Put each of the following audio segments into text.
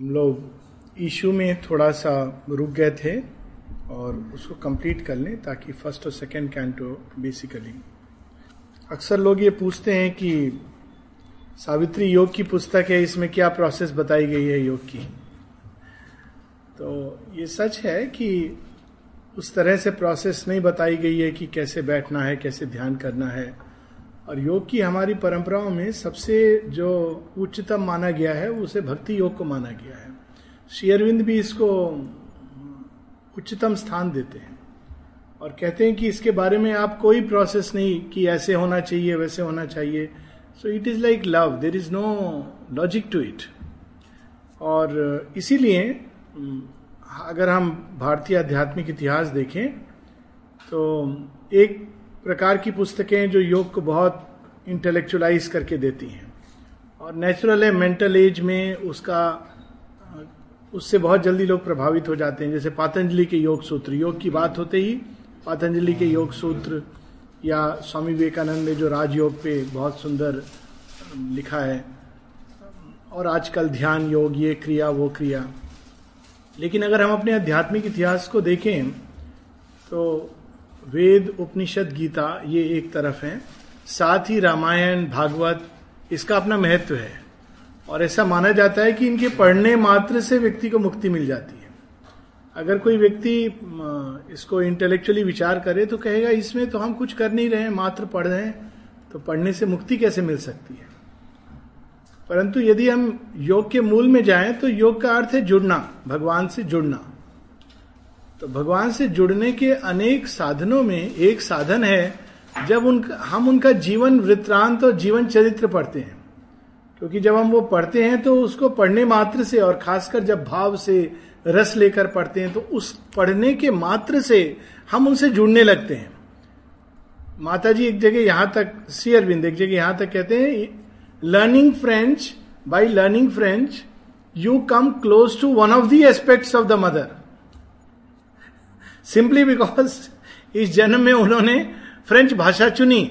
हम लोग इशू में थोड़ा सा रुक गए थे और उसको कंप्लीट कर लें ताकि फ़र्स्ट और सेकंड कैंटो बेसिकली अक्सर लोग ये पूछते हैं कि सावित्री योग की पुस्तक है, इसमें क्या प्रोसेस बताई गई है योग की? तो ये सच है कि उस तरह से प्रोसेस नहीं बताई गई है कि कैसे बैठना है, कैसे ध्यान करना है। और योग की हमारी परंपराओं में सबसे जो उच्चतम माना गया है उसे भक्ति योग को माना गया है। श्री अरविंद भी इसको उच्चतम स्थान देते हैं और कहते हैं कि इसके बारे में आप कोई प्रोसेस नहीं कि ऐसे होना चाहिए, वैसे होना चाहिए। So it is like love there is no logic to it और इसीलिए, अगर हम भारतीय आध्यात्मिक इतिहास देखें तो एक प्रकार की पुस्तकें जो योग को बहुत इंटेलेक्चुअलाइज करके देती हैं। और नेचुरल है मेंटल एज में उसका, उससे बहुत जल्दी लोग प्रभावित हो जाते हैं। जैसे पातंजलि के योग सूत्र, योग की बात होते ही पातंजलि के योग सूत्र या स्वामी विवेकानंद ने जो राजयोग पे बहुत सुंदर लिखा है, और आजकल ध्यान, योग, ये क्रिया, वो क्रिया। लेकिन अगर हम अपने आध्यात्मिक इतिहास को देखें तो वेद, उपनिषद, गीता, ये एक तरफ़ है। साथ ही रामायण, भागवत, इसका अपना महत्व है। और ऐसा माना जाता है कि इनके पढ़ने मात्र से व्यक्ति को मुक्ति मिल जाती है। अगर कोई व्यक्ति इसको इंटेलेक्चुअली विचार करे तो कहेगा, इसमें तो हम कुछ कर नहीं रहे हैं, मात्र पढ़ रहे हैं। तो पढ़ने से मुक्ति कैसे मिल सकती है? परंतु यदि हम योग के मूल में जाएँ तो योग का अर्थ है जुड़ना, भगवान से जुड़ना। तो भगवान से जुड़ने के अनेक साधनों में एक साधन है, जब उनका, हम उनका जीवन वृत्रांत और जीवन चरित्र पढ़ते हैं। क्योंकि जब हम वो पढ़ते हैं तो उसको पढ़ने मात्र से और खासकर जब भाव से रस लेकर पढ़ते हैं तो उस पढ़ने के मात्र से हम उनसे जुड़ने लगते हैं। माता जी एक जगह यहाँ तक, श्री अरविंद एक जगह यहाँ तक कहते हैं learning French by learning French you come close to one of the aspects of the Mother simply because इस जन्म में उन्होंने फ्रेंच भाषा चुनी।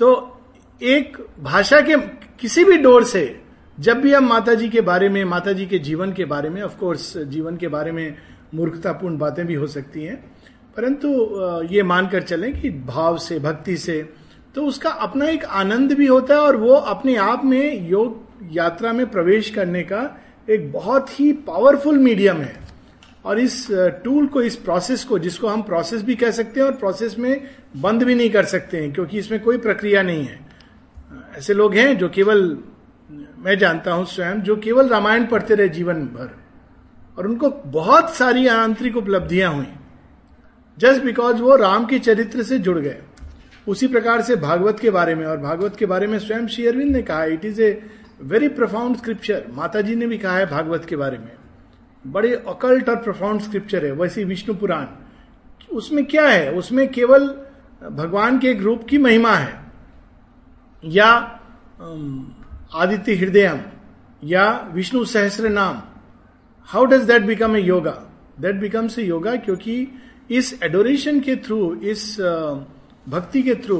तो एक भाषा के किसी भी डोर से, जब भी हम माता जी के बारे में माता जी के जीवन के बारे में ऑफ़ कोर्स जीवन के बारे में मूर्खतापूर्ण बातें भी हो सकती हैं। परंतु ये मानकर चलें कि भाव से, भक्ति से तो उसका अपना एक आनंद भी होता है और वो अपने आप में योग यात्रा में प्रवेश करने का एक बहुत ही पावरफुल मीडियम है। और इस टूल को, इस प्रोसेस को, जिसको हम प्रोसेस भी कह सकते हैं और प्रोसेस में बंद भी नहीं कर सकते हैं, क्योंकि इसमें कोई प्रक्रिया नहीं है। ऐसे लोग हैं जो केवल, मैं जानता हूँ स्वयं, जो केवल रामायण पढ़ते रहे जीवन भर, और उनको बहुत सारी आंतरिक उपलब्धियाँ हुई। जस्ट बिकॉज़ वो राम के चरित्र से जुड़ गए। उसी प्रकार से भागवत के बारे में, और भागवत के बारे में स्वयं श्री अरविंद ने कहा it is a very profound scripture माता जी ने भी कहा है भागवत के बारे में। बड़े अकल्ट और प्रोफाउंड स्क्रिप्चर है, वैसे विष्णु पुराण। उसमें क्या है? उसमें केवल भगवान के एक रूप की महिमा है। या आदित्य हृदय या Vishnu Sahasranama. How does that become a yoga that becomes a yoga क्योंकि इस एडोरेशन के थ्रू इस भक्ति के थ्रू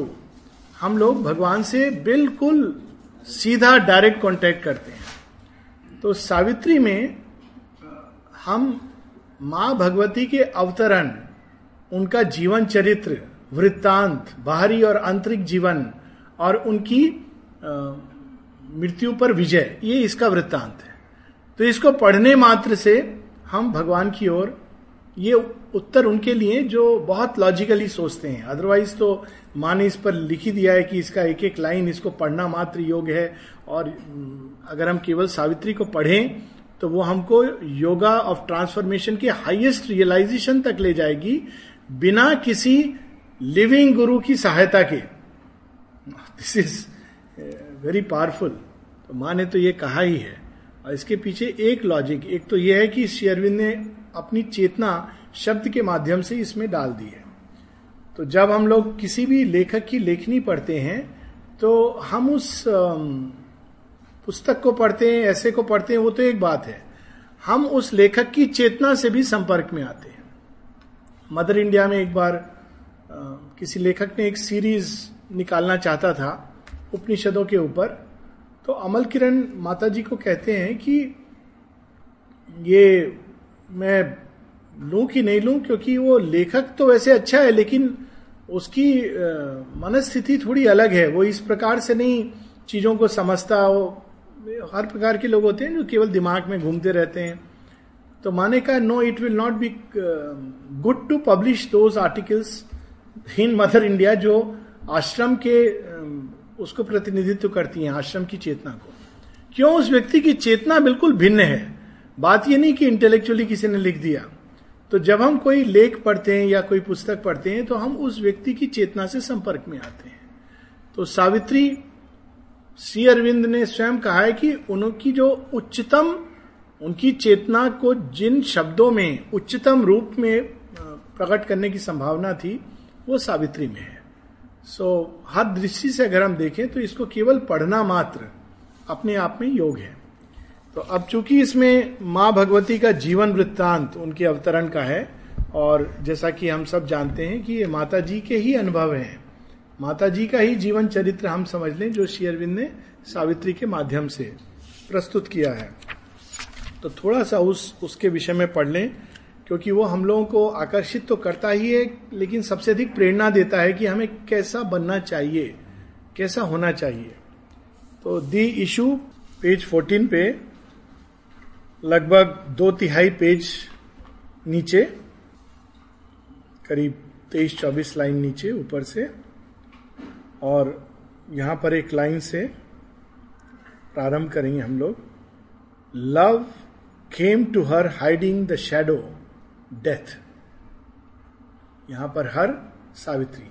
हम लोग भगवान से बिल्कुल सीधा डायरेक्ट कांटेक्ट करते हैं। तो सावित्री में हम माँ भगवती के अवतरण, उनका जीवन चरित्र, वृत्तांत, बाहरी और आंतरिक जीवन, और उनकी मृत्यु पर विजय, ये इसका वृत्तांत है। तो इसको पढ़ने मात्र से हम भगवान की ओर, ये उत्तर उनके लिए जो बहुत लॉजिकली सोचते हैं। अदरवाइज़ तो माँ ने इस पर लिखी दिया है कि इसका एक एक लाइन इसको पढ़ना मात्र योग है, और, अगर हम केवल सावित्री को पढ़ें तो वो हमको योगा ऑफ़ ट्रांसफॉर्मेशन के हाईएस्ट रियलाइजेशन तक ले जाएगी बिना किसी लिविंग गुरु की सहायता के। दिस इज़ वेरी पावरफुल तो माँ ने तो ये कहा ही है। और इसके पीछे एक लॉजिक एक तो यह है कि श्री अरविंद ने अपनी चेतना शब्द के माध्यम से इसमें डाल दी है। तो जब हम लोग किसी भी लेखक की लेखनी पढ़ते हैं तो हम उस पुस्तक को पढ़ते हैं ऐसे को पढ़ते हैं, वो तो एक बात है। हम उस लेखक की चेतना से भी संपर्क में आते हैं। मदर इंडिया में एक बार किसी लेखक ने एक सीरीज़ निकालना चाहता था, उपनिषदों के ऊपर। तो अमल किरण माता जी को कहते हैं कि ये मैं लू कि नहीं लू, क्योंकि वो लेखक तो वैसे अच्छा है, लेकिन उसकी मनस्थिति थोड़ी अलग है। वो इस प्रकार से नहीं चीज़ों को समझता हो हर प्रकार के लोग होते हैं जो केवल दिमाग में घूमते रहते हैं। तो माने का no it will not be good to publish those articles in Mother India जो आश्रम के uh, उसको प्रतिनिधित्व करती हैं आश्रम की चेतना को। क्यों? उस व्यक्ति की चेतना बिल्कुल भिन्न है। बात यह नहीं कि इंटेलेक्चुअली किसी ने लिख दिया। तो जब हम कोई लेख पढ़ते हैं या कोई पुस्तक पढ़ते हैं तो हम उस व्यक्ति की चेतना से संपर्क में आते हैं। तो सावित्री श्री अरविंद ने स्वयं कहा है कि उनकी जो उच्चतम उनकी चेतना को जिन शब्दों में उच्चतम रूप में प्रकट करने की संभावना थी वो सावित्री में है। सो so, हर दृष्टि से अगर हम देखें तो इसको केवल पढ़ना मात्र अपने आप में योग है। तो अब चूँकि इसमें माँ भगवती का जीवन वृत्तांत उनके अवतरण का है और जैसा कि हम सब जानते हैं कि ये माता जी के ही अनुभव हैं माता जी का ही जीवन चरित्र हम समझ लें, जो शेयरविंद ने सावित्री के माध्यम से प्रस्तुत किया है। तो थोड़ा सा उस, उसके विषय में पढ़ लें, क्योंकि वो हम लोगों को आकर्षित तो करता ही है, लेकिन सबसे अधिक प्रेरणा देता है कि हमें कैसा बनना चाहिए, कैसा होना चाहिए। तो दी इशू, पेज 14 पे, लगभग दो तिहाई पेज नीचे, करीब तेईस चौबीस लाइन नीचे, ऊपर से। और यहाँ पर एक लाइन से प्रारंभ करेंगे हम लोग। Love came to her hiding the shadow death यहाँ पर हर सावित्री।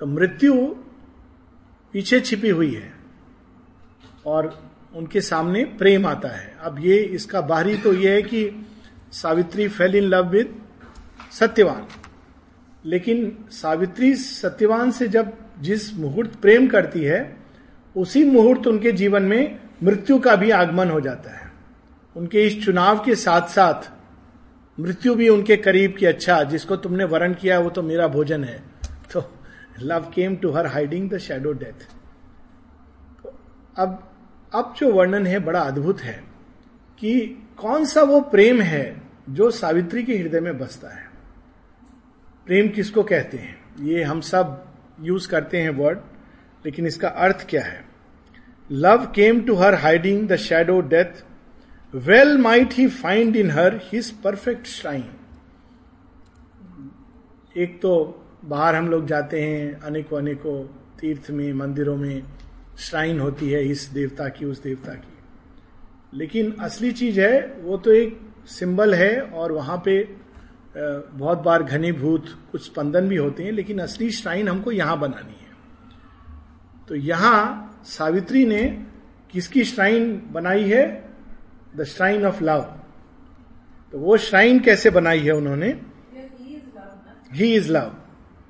तो मृत्यु पीछे छिपी हुई है और उनके सामने प्रेम आता है। अब ये इसका बाहरी तो यह है कि Savitri fell in love with Satyavan. लेकिन सावित्री सत्यवान से जब जिस मुहूर्त प्रेम करती है, उसी मुहूर्त उनके जीवन में मृत्यु का भी आगमन हो जाता है। उनके इस चुनाव के साथ साथ मृत्यु भी उनके करीब की अच्छा जिसको तुमने वर्ण किया, वो तो मेरा भोजन है। तो love came to her hiding the shadow death अब अब जो वर्णन है, बड़ा अद्भुत है कि कौन सा वो प्रेम है जो सावित्री के हृदय में बसता है। प्रेम किसको कहते हैं? ये हम सब यूज़ करते हैं वर्ड लेकिन इसका अर्थ क्या है? Love came to her hiding the shadow death well might he find in her his perfect shrine एक तो बाहर हम लोग जाते हैं, अनेकों अनेकों तीर्थ में, मंदिरों में श्राइन होती है इस देवता की, उस देवता की। लेकिन असली चीज़ है, वो तो एक सिंबल है और वहाँ पे बहुत बार घनीभूत कुछ स्पंदन भी होते हैं, लेकिन असली श्राइन हमको यहाँ बनानी है। तो यहाँ सावित्री ने किसकी श्राइन बनाई है? द श्राइन ऑफ़ लव तो वो श्राइन कैसे बनाई है उन्होंने? He is love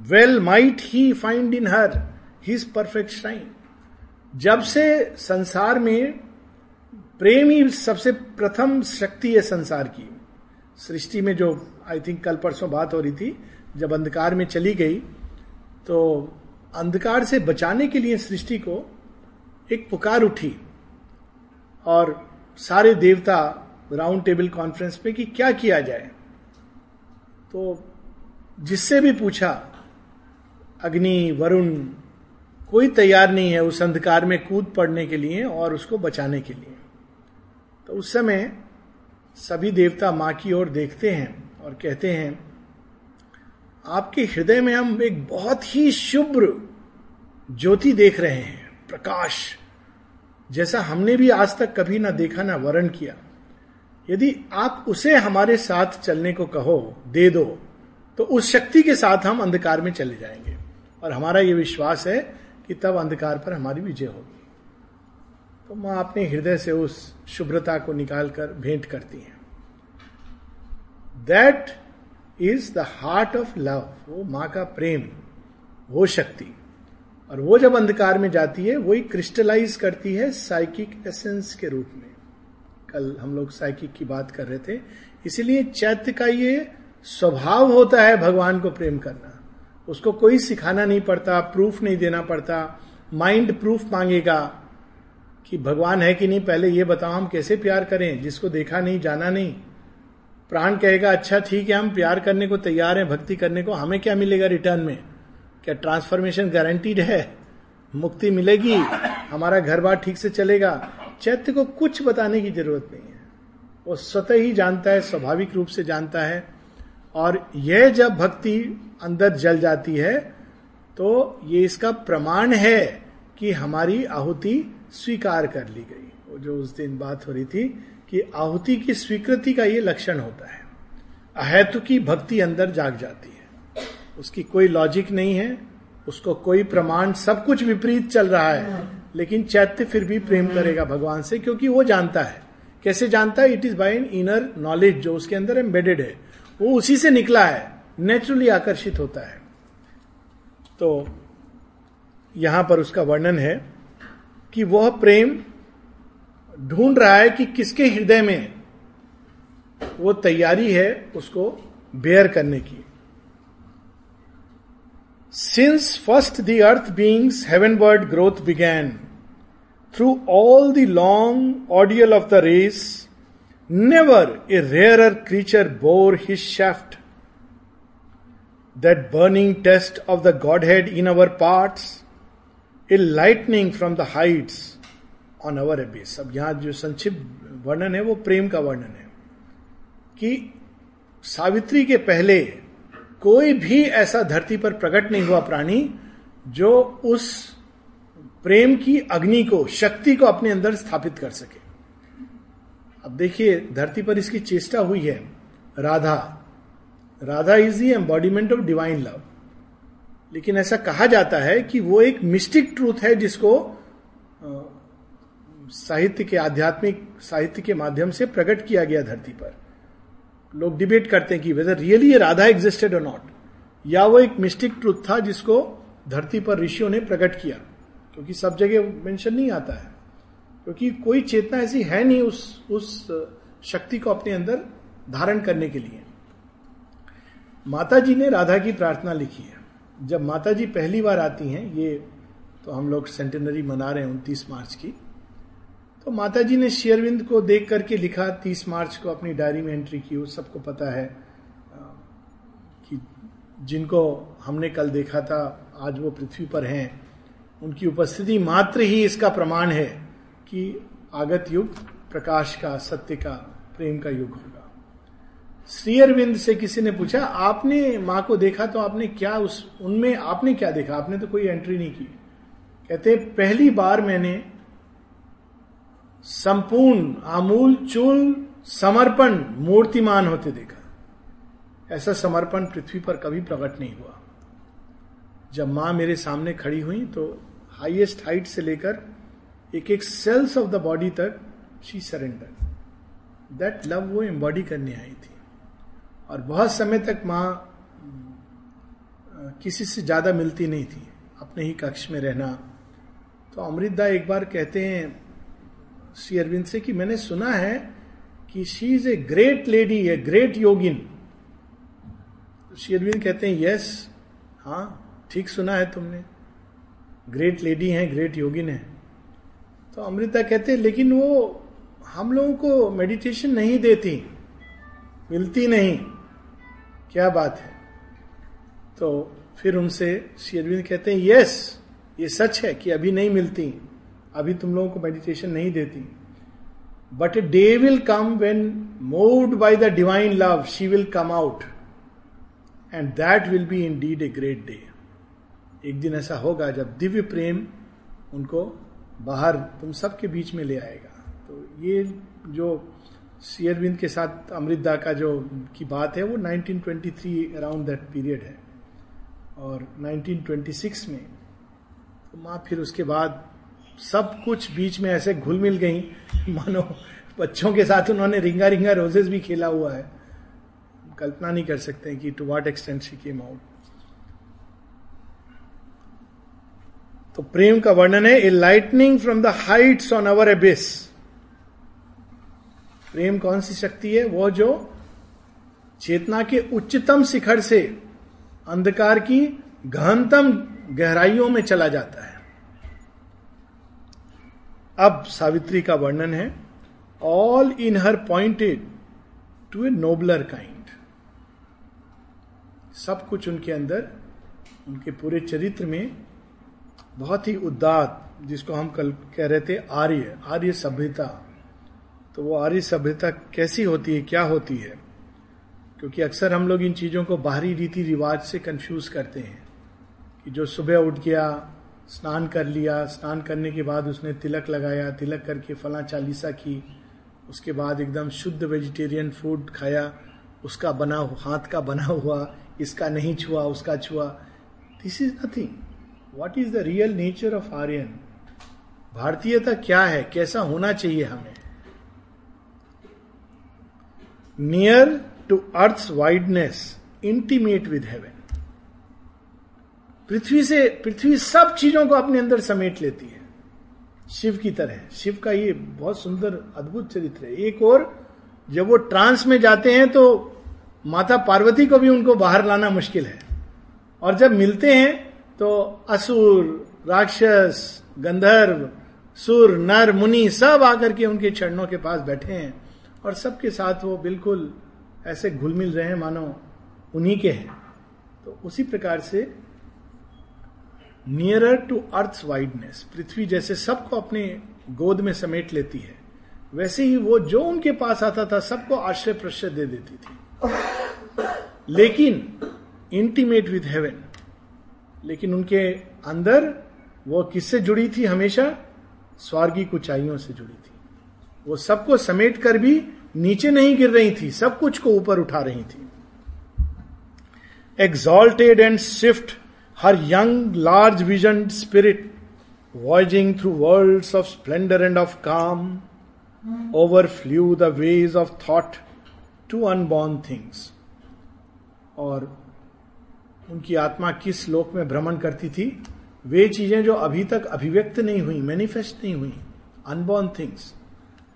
well might he find in her his perfect shrine जब से संसार में प्रेम ही सबसे प्रथम शक्ति है संसार की, सृष्टि में जो आई थिंक कल परसों बात हो रही थी, जब अंधकार में चली गई तो अंधकार से बचाने के लिए सृष्टि को एक पुकार उठी और सारे देवता राउंड टेबल कॉन्फ्रेंस में कि क्या किया जाए। तो जिससे भी पूछा, अग्नि, वरुण, कोई तैयार नहीं है उस अंधकार में कूद पड़ने के लिए और उसको बचाने के लिए। तो उस समय सभी देवता माँ की ओर देखते हैं। और कहते हैं, आपके हृदय में हम एक बहुत ही शुभ्र ज्योति देख रहे हैं, प्रकाश, जैसा हमने भी आज तक कभी ना देखा, ना वर्ण किया। यदि आप उसे हमारे साथ चलने को कहो, दे दो तो उस शक्ति के साथ हम अंधकार में चले जाएँगे। और हमारा यह विश्वास है कि तब अंधकार पर हमारी विजय होगी। तो माँ अपने हृदय से उस शुभ्रता को निकालकर भेंट करती हैं। That is the heart of love वो माँ का प्रेम, वो शक्ति। और वो जब अंधकार में जाती है वही क्रिस्टलाइज करती है साइकिक एसेंस के रूप में। कल हम लोग साइकिक की बात कर रहे थे। इसीलिए चैत्य का ये स्वभाव होता है भगवान को प्रेम करना। उसको कोई सिखाना नहीं पड़ता प्रूफ नहीं देना पड़ता माइंड प्रूफ मांगेगा कि भगवान है कि नहीं, पहले ये बताओ हम कैसे प्यार करें, जिसको देखा नहीं, जाना नहीं। प्राण कहेगा अच्छा ठीक है, हम प्यार करने को तैयार हैं, भक्ति करने को, हमें क्या मिलेगा रिटर्न में? क्या ट्रांसफॉर्मेशन गारंटीड है? मुक्ति मिलेगी? हमारा घर बार ठीक से चलेगा? चैत्य को कुछ बताने की ज़रूरत नहीं है। वो स्वतः ही जानता है, स्वाभाविक रूप से जानता है। और यह जब भक्ति अंदर जल जाती है तो ये इसका प्रमाण है कि हमारी आहुति स्वीकार कर ली गई। वो जो उस दिन बात हो रही थी कि आहुति की स्वीकृति का ये लक्षण होता है। अहेतु की भक्ति अंदर जाग जाती है। उसकी कोई लॉजिक नहीं है उसको कोई प्रमाण सब कुछ विपरीत चल रहा है लेकिन चैत्य फिर भी प्रेम करेगा भगवान से क्योंकि वो जानता है। कैसे जानता है? It is by an inner knowledge जो उसके अंदर एम्बेडेड है। वो उसी से निकला है नेचुरली आकर्षित होता है। तो यहाँ पर उसका वर्णन है कि वह प्रेम ढूंढ रहा है कि किसके हृदय में वो तैयारी है उसको बेयर करने की। Since first the earth beings heavenward growth began through all the long ordeal of the race never a rare creature bore his shaft that burning test of the godhead in our parts a lightning from the heights on our abyss अब यहाँ जो संक्षिप्त वर्णन है, वो प्रेम का वर्णन है कि सावित्री के पहले कोई भी ऐसा धरती पर प्रकट नहीं हुआ प्राणी जो उस प्रेम की, अग्नि को, शक्ति को अपने अंदर स्थापित कर सके। अब देखिए, धरती पर इसकी चेष्टा हुई है Radha. Radha is the embodiment of divine love लेकिन ऐसा कहा जाता है कि वो एक मिस्टिक ट्रूथ है जिसको साहित्य के, आध्यात्मिक साहित्य के माध्यम से प्रकट किया गया धरती पर। लोग डिबेट करते हैं कि वेदर रियली ये राधा एग्जिस्टेड और नॉट या वो एक मिस्टिक ट्रुथ था जिसको धरती पर ऋषियों ने प्रकट किया। क्योंकि सब जगह मेंशन नहीं आता है। क्योंकि कोई चेतना ऐसी है नहीं उस उस शक्ति को अपने अंदर धारण करने के लिए। माता जी ने राधा की प्रार्थना लिखी है। जब माता जी पहली बार आती हैं, ये तो हम लोग सेंटेनरी मना रहे हैं उनतीस मार्च की। तो माता जी ने शेयरविंद को देख करके लिखा, तीस मार्च को अपनी डायरी में एंट्री की सबको पता है कि जिनको हमने कल देखा था, आज वो पृथ्वी पर हैं। उनकी उपस्थिति मात्र ही इसका प्रमाण है कि आगत युग, प्रकाश का, सत्य का, प्रेम का युग होगा। श्री अरविंद से किसी ने पूछा, आपने माँ को देखा तो आपने क्या उस, उनमें आपने क्या देखा? आपने तो कोई एंट्री नहीं की। कहते, पहली बार मैंने संपूर्ण आमूल चूल, समर्पण, मूर्तिमान होते देखा। ऐसा समर्पण पृथ्वी पर कभी प्रकट नहीं हुआ। जब माँ मेरे सामने खड़ी हुई तो हाईएस्ट हाइट से लेकर एक एक सेल्स ऑफ़ द बॉडी तक शी सरेंडर दैट लव वो एम्बॉडी करने आई थी। और बहुत समय तक माँ किसी से ज़्यादा मिलती नहीं थी। अपने ही कक्ष में रहना। तो अमृतदा एक बार कहते हैं श्री अरविंद से कि मैंने सुना है कि she is a great lady a great yogin Sri Aurobindo कहते हैं यस हाँ ठीक सुना है तुमने। ग्रेट लेडी है ग्रेट योगिन है. तो अमृता कहते हैं, लेकिन वो हम लोगों को मेडिटेशन नहीं देती, मिलती नहीं। क्या बात है? तो फिर उनसे श्री अरविंद कहते हैं यस ये सच है कि अभी नहीं मिलती। अभी तुम लोगों को मेडिटेशन नहीं देती। But a day will come when moved by the divine love she will come out and that will be indeed a great day एक दिन ऐसा होगा जब दिव्य प्रेम उनको बाहर तुम सबके बीच में ले आएगा। तो ये जो शेयरविंद के साथ अमृतदा का जो की बात है, वो 1923 अराउंड दैट पीरियड है। और 1926 में तो माँ फिर उसके बाद सब कुछ बीच में ऐसे घुल मिल गई। मानो बच्चों के साथ उन्होंने रिंगा रिंगा रोजेस भी खेला हुआ है। कल्पना नहीं कर सकते कि to what extent she came out तो प्रेम का वर्णन है a lightning from the heights on our abyss प्रेम कौन सी शक्ति है? वो जो चेतना के उच्चतम शिखर से अंधकार की गहनतम गहराइयों में चला जाता है। अब सावित्री का वर्णन है all in her pointed to a nobler kind सब कुछ उनके अंदर, उनके पूरे चरित्र में बहुत ही उदात जिसको हम कल कह रहे थे, आर्य आर्य सभ्यता। तो वो आर्य सभ्यता कैसी होती है, क्या होती है? क्योंकि अक्सर हम लोग इन चीज़ों को बाहरी रीति रिवाज से कंफ्यूज करते हैं कि जो सुबह उठ गया स्नान कर लिया। स्नान करने के बाद उसने तिलक लगाया। तिलक करके फला चालीसा की। उसके बाद एकदम शुद्ध वेजिटेरियन फ़ूड खाया। उसका बना हाथ का बना हुआ। इसका नहीं छुआ, उसका छुआ। This is nothing what is the real nature of Aryan भारतीयता क्या है? कैसा होना चाहिए हमें? Near to earth wideness intimate with heaven पृथ्वी से, पृथ्वी सब चीज़ों को अपने अंदर समेट लेती है। शिव की तरह। शिव का ये बहुत सुंदर, अद्भुत चरित्र है। एक और, जब वो ट्रांस में जाते हैं तो माता पार्वती को भी उनको बाहर लाना मुश्किल है। और जब मिलते हैं तो असुर, राक्षस, गंधर्व, सुर, नर, मुनि सब आकर के उनके चरणों के पास बैठे हैं और सबके साथ वो बिल्कुल ऐसे घुल मिल रहे हैं, मानो उन्हीं के हैं। तो उसी प्रकार से नियरर टू अर्थ वाइडनेस पृथ्वी जैसे सबको अपने गोद में समेट लेती है, वैसे ही वो जो उनके पास आता था, सबको आश्रय प्रश्रय दे देती थी। लेकिन इंटीमेट विद हेवन लेकिन उनके अंदर वो किससे जुड़ी थी? हमेशा स्वर्गी ऊंचाइयों से जुड़ी थी। वो सबको समेट कर भी नीचे नहीं गिर रही थी, सब कुछ को ऊपर उठा रही थी। Exalted and swift her young, large vision spirit voyaging through world of splendour and of calm overflew the ways of thought to unborn things. और उनकी आत्मा किस लोक में भ्रमण करती थी, वे चीज़ें जो अभी तक अभिव्यक्त नहीं हुई मैनिफेस्ट नहीं हुई अनबॉर्न थिंग्स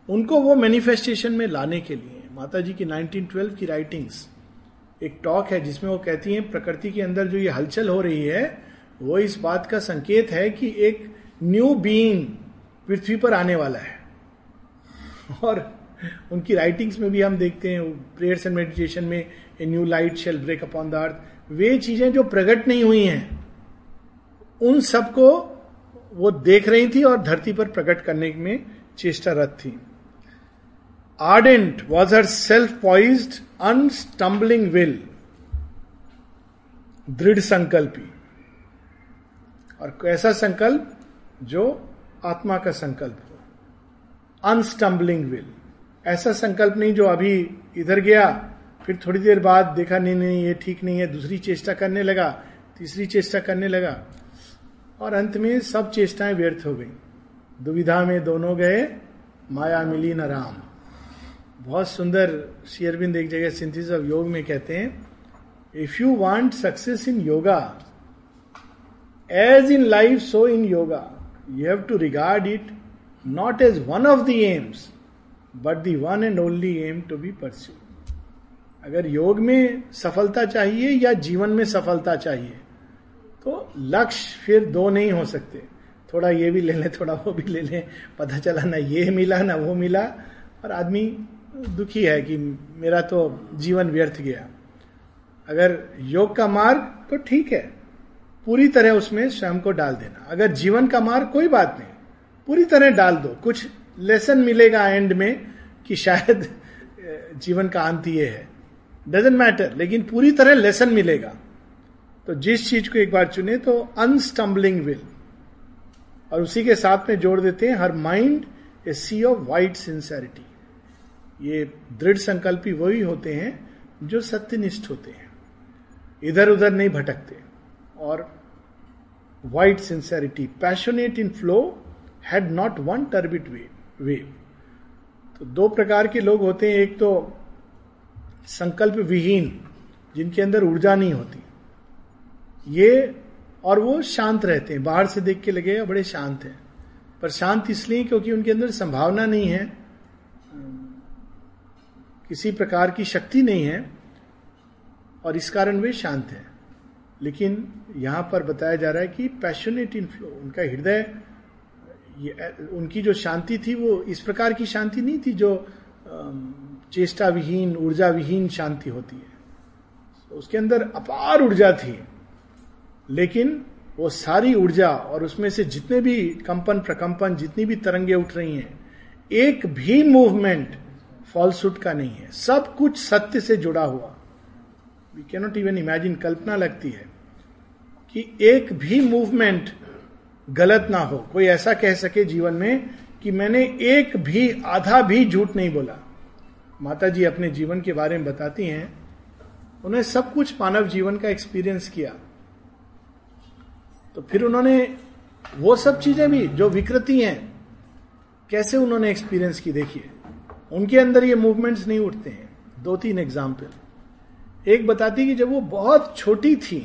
उनको वो मैनिफेस्टेशन में लाने के लिए माता जी की 1912 की राइटिंग्स एक टॉक है जिसमें वो कहती हैं, प्रकृति के अंदर जो ये हलचल हो रही है, वो इस बात का संकेत है कि एक न्यू बीइंग पृथ्वी पर आने वाला है। और उनकी राइटिंग्स में भी हम देखते हैं प्रेयर्स एंड मेडिटेशन में a new light shall break upon the earth वे चीज़ें जो प्रकट नहीं हुई हैं, उन सबको वो देख रही थी और धरती पर प्रकट करने में चेष्टारत थी। Ardent was her self poise unstumbling will दृढ़ संकल्पी। और कैसा संकल्प जो आत्मा का संकल्प हो। अनस्टम्बलिंग विल ऐसा संकल्प नहीं जो अभी इधर गया, फिर थोड़ी देर बाद देखा, नहीं नहीं, ये ठीक नहीं है, दूसरी चेष्टा करने लगा, तीसरी चेष्टा करने लगा। और अंत में सब चेष्टाएँ व्यर्थ हो गई। दुविधा में दोनों गए, माया मिली न राम। बहुत सुंदर शेयरबिंद एक जगह सिंथिस ऑफ़ योग में कहते हैं if you want success in yoga as in life so in yoga you have to regard it not as one of the aims but the one and only aim to be pursue अगर योग में सफलता चाहिए या जीवन में सफलता चाहिए तो लक्ष्य फिर दो नहीं हो सकते। थोड़ा ये भी ले लें, थोड़ा वो भी ले लें, पता चला ना ये मिला, ना वो मिला, और आदमी दुखी है कि मेरा तो जीवन व्यर्थ गया। अगर योग का मार्ग तो ठीक है, पूरी तरह उसमें स्वयं को डाल देना। अगर जीवन का मार्ग कोई बात नहीं, पूरी तरह डाल दो। कुछ लेसन मिलेगा एंड में कि शायद जीवन का अंत ये है। डजेंट मैटर लेकिन पूरी तरह लेसन मिलेगा। तो जिस चीज़ को एक बार चुने तो अनस्टम्बलिंग विल और उसी के साथ में जोड़ देते हैं her mind a sea of white sincerity ये दृढ़ संकल्पी वही होते हैं जो सत्यनिष्ठ होते हैं। इधर उधर नहीं भटकते। और white sincerity passionate in flow had not one turbid wave तो दो प्रकार के लोग होते हैं। एक तो संकल्प विहीन, जिनके अंदर ऊर्जा नहीं होती। ये और वो शांत रहते हैं। बाहर से देख के लगेगा बड़े शांत हैं। पर शांत इसलिए क्योंकि उनके अंदर संभावना नहीं है। किसी प्रकार की शक्ति नहीं है और इस कारण वे शांत हैं। लेकिन यहाँ पर बताया जा रहा है कि पैशनेट इन फ्लो उनका हृदय उनकी जो शांति थी वो इस प्रकार की शांति नहीं थी जो चेष्टा विहीन ऊर्जा विहीन शांति होती है। तो उसके अंदर अपार ऊर्जा थी, लेकिन वो सारी ऊर्जा और उसमें से जितने भी कंपन, प्रकंपन, जितनी भी तरंगे उठ रही हैं, एक भी मूवमेंट फॉल्सूट का नहीं है। सब कुछ सत्य से जुड़ा हुआ। वी कैनॉट इवन इमेजिन कल्पना लगती है कि एक भी मूवमेंट गलत ना हो। कोई ऐसा कह सके जीवन में कि मैंने एक भी, आधा भी झूठ नहीं बोला। माता जी अपने जीवन के बारे में बताती हैं। उन्हें सब कुछ मानव जीवन का एक्सपीरियंस किया। तो फिर उन्होंने वो सब चीज़ें भी जो विकृति हैं, कैसे उन्होंने एक्सपीरियंस की, देखिए। उनके अंदर ये मूवमेंट्स नहीं उठते हैं। दो तीन एग्ज़ाम्पल एक बताती कि जब वो बहुत छोटी थी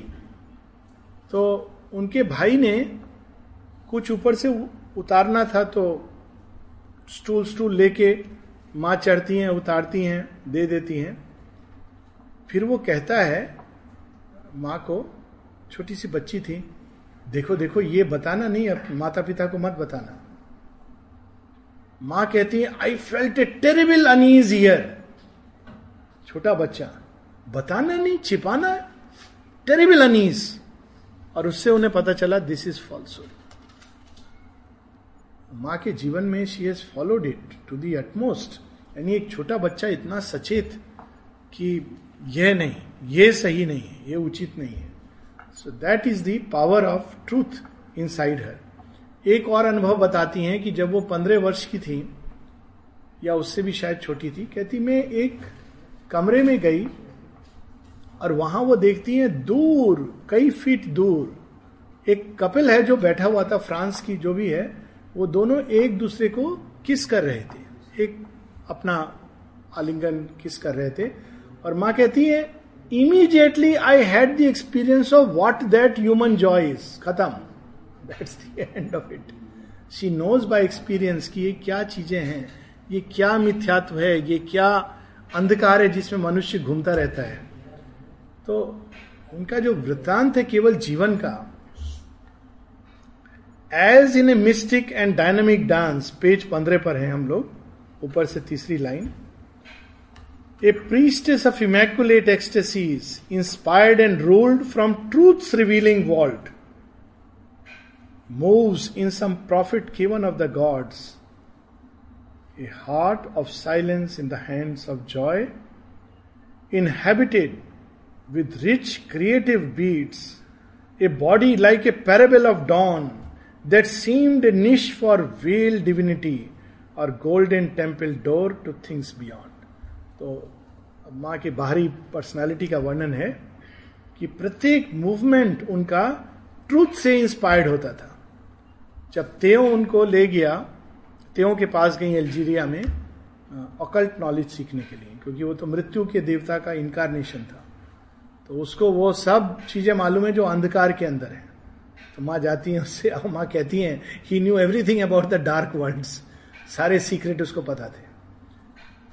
तो उनके भाई ने कुछ ऊपर से उतारना था तो स्टूल स्टूल लेके माँ चढ़ती हैं, उतारती हैं, दे देती हैं। फिर वो कहता है, माँ को, छोटी सी बच्ची थी, देखो देखो, ये बताना नहीं, अब माता पिता को मत बताना। माँ कहती है I felt a terrible unease year छोटा बच्चा, बताना नहीं, छिपाना टेरेबल अनईज और उससे उन्हें पता चला दिस इज़ फॉल्सुड माँ के जीवन में she has followed it to the utmost यानी एक छोटा बच्चा इतना सचेत कि यह नहीं ये सही नहीं है ये उचित नहीं है। So that is the power of truth inside her एक और अनुभव बताती हैं कि जब वो पंद्रह वर्ष की थी, या उससे भी शायद छोटी थी, कहती, मैं एक कमरे में गई और वहाँ वो देखती हैं दूर, कई फीट दूर, एक कपिल है जो बैठा हुआ था फ्रांस की, जो भी है, वो दोनों एक दूसरे को किस कर रहे थे? एक अपना आलिंगन किस कर रहे थे? और माँ कहती है immediately I had the experience of what that human joy is खत्म। That's the end of it she knows by experience कि ये क्या चीज़ें हैं ये क्या मिथ्यात्व है ये क्या अंधकार है जिसमें मनुष्य घूमता रहता है। तो उनका जो वृत्तांत है केवल जीवन का as in a mystic and dynamic dance page पंद्रह पर है हम लोग ऊपर से तीसरी line a priestess of immaculate ecstasies, inspired and ruled from truth revealing vault, moves in some prophet given of the gods, a heart of silence in the hands of joy, inhabited with rich creative beats, a body like a parable of dawn that seemed a niche for veiled divinity or golden temple door to things beyond. तो माँ की बाहरी personality का वर्णन है कि प्रत्येक movement उनका ट्रूथ से इंस्पायर्ड होता था जब तेओ उनको ले गया तेओ के पास गई अल्जीरिया में अकल्ट नॉलेज सीखने के लिए, क्योंकि वो तो मृत्यु के देवता का इनकारनेशन था। तो उसको वो सब चीज़ें मालूम है जो अंधकार के अंदर है। तो माँ जाती हैं उससे और माँ कहती हैं he knew everything about the dark worlds सारे सीक्रेट उसको पता थे।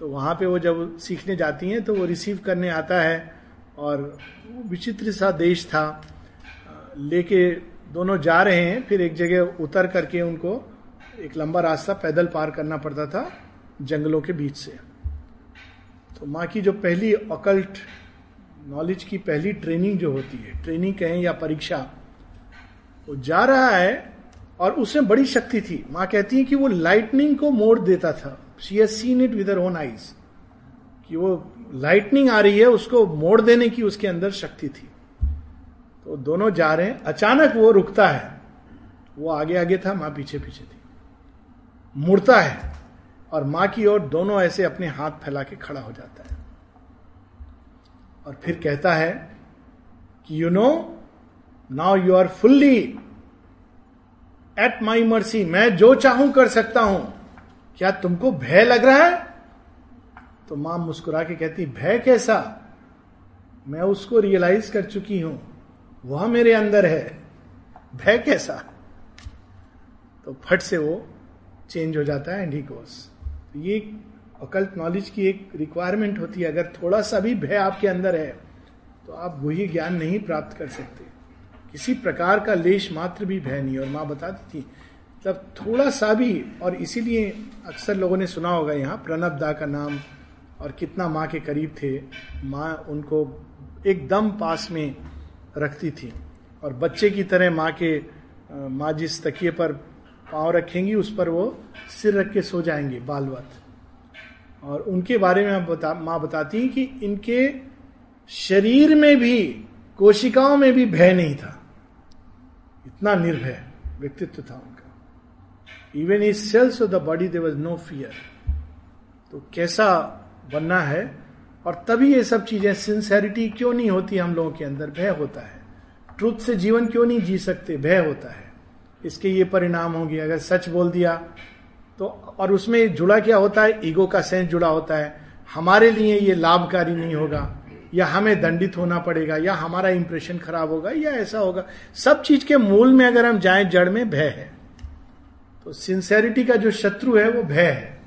तो वहाँ पे वो जब सीखने जाती हैं तो वो रिसीव करने आता है, और विचित्र सा देश था लेके दोनों जा रहे हैं, फिर एक जगह उतर करके उनको एक लंबा रास्ता पैदल पार करना पड़ता था जंगलों के बीच से। तो माँ की जो पहली अकल्ट नॉलेज की पहली ट्रेनिंग जो होती है ट्रेनिंग कहें या परीक्षा, वो जा रहा है और उसमें बड़ी शक्ति थी। माँ कहती है कि वो लाइटनिंग को मोड़ देता था। She has seen it with own eyes कि वो लाइटनिंग आ रही है, उसको मोड़ देने की उसके अंदर शक्ति थी। तो दोनों जा रहे हैं। अचानक वो रुकता है। वो आगे आगे था, माँ पीछे पीछे थी। मुड़ता है और माँ की ओर दोनों ऐसे अपने हाथ फैला के खड़ा हो जाता है। और फिर कहता है कि you know now you are fully at my mercy मैं जो चाहूँ कर सकता हूँ। क्या तुमको भय लग रहा है? तो माँ मुस्कुरा के कहती, भय कैसा? मैं उसको रियलाइज़ कर चुकी हूँ। वह मेरे अंदर है, भय कैसा? तो फट से वो चेंज हो जाता है एंड ही गोस ये अकल्ट नॉलेज की एक रिक्वायरमेंट होती है, अगर थोड़ा सा भी भय आपके अंदर है तो आप वही ज्ञान नहीं प्राप्त कर सकते। किसी प्रकार का लेश मात्र भी भय नहीं और माँ बताती थी। तब थोड़ा सा भी, और इसीलिए अक्सर लोगों ने सुना होगा यहाँ, प्रणब दा का नाम, और कितना माँ के करीब थे। माँ उनको एकदम पास में रखती थी। और बच्चे की तरह माँ के माँ जिस तकिए पर पाँव रखेंगी उस पर वो सिर रख के सो जाएँगे बालवत। और उनके बारे में बता, माँ बताती हैं कि इनके शरीर में भी कोशिकाओं में भी भय नहीं था। इतना निर्भय व्यक्तित्व था उनका। Even is cells of the body there was no fear तो कैसा बनना है? और तभी ये सब चीज़ें सिंसेरिटी क्यों नहीं होती हम लोगों के अंदर? भय होता है। ट्रुथ से जीवन क्यों नहीं जी सकते? भय होता है। इसके ये परिणाम होंगे। अगर सच बोल दिया तो और उसमें जुड़ा क्या होता है? ईगो का सेंस जुड़ा होता है। हमारे लिए ये लाभकारी नहीं होगा। या हमें दंडित होना पड़ेगा, या हमारा इंप्रेशन खराब होगा, या ऐसा होगा। सब चीज़ के मूल में अगर हम जाएँ, जड़ में भय है। तो सिंसेरिटी का जो शत्रु है, वो भय है।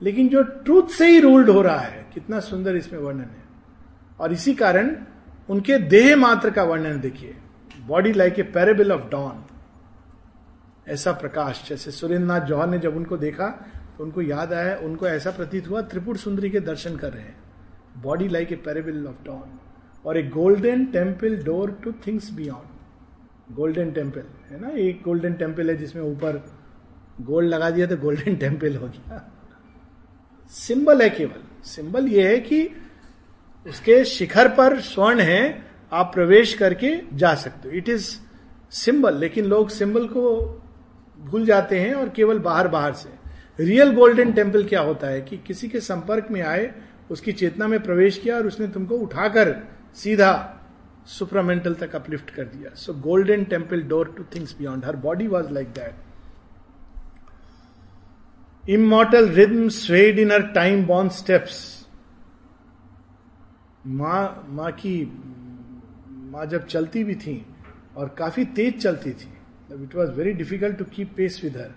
लेकिन जो ट्रूथ से ही रूल्ड हो रहा है, कितना सुंदर इसमें वर्णन है। और इसी कारण उनके देह मात्र का वर्णन देखिए। Body like a parable of dawn ऐसा प्रकाश, जैसे सुरेंद्र नाथ जौहर ने जब उनको देखा तो उनको याद आया, उनको ऐसा प्रतीत हुआ, त्रिपुर सुंदरी के दर्शन कर रहे हैं। Body like a parable of dawn और a golden temple door to things beyond golden temple है ना? एक गोल्डन टेंपल है जिसमें ऊपर गोल्ड लगा दिया तो गोल्डन टेंपल हो गया। सिंबल है केवल। सिंबल यह है कि उसके शिखर पर स्वर्ण है, आप प्रवेश करके जा सकते हो। इट इज़ सिंबल लेकिन लोग सिंबल को भूल जाते हैं और केवल बाहर बाहर से। रियल गोल्डन टेंपल क्या होता है कि किसी के संपर्क में आए, उसकी चेतना में प्रवेश किया और उसने तुमको उठाकर सीधा सुपरामेंटल तक अपलिफ्ट कर दिया। So golden temple door to things beyond her body was like that immortal rhythm swayed in her time bound steps माँ माँ की माँ जब चलती भी थी और काफ़ी तेज चलती थी it was very difficult to keep pace with her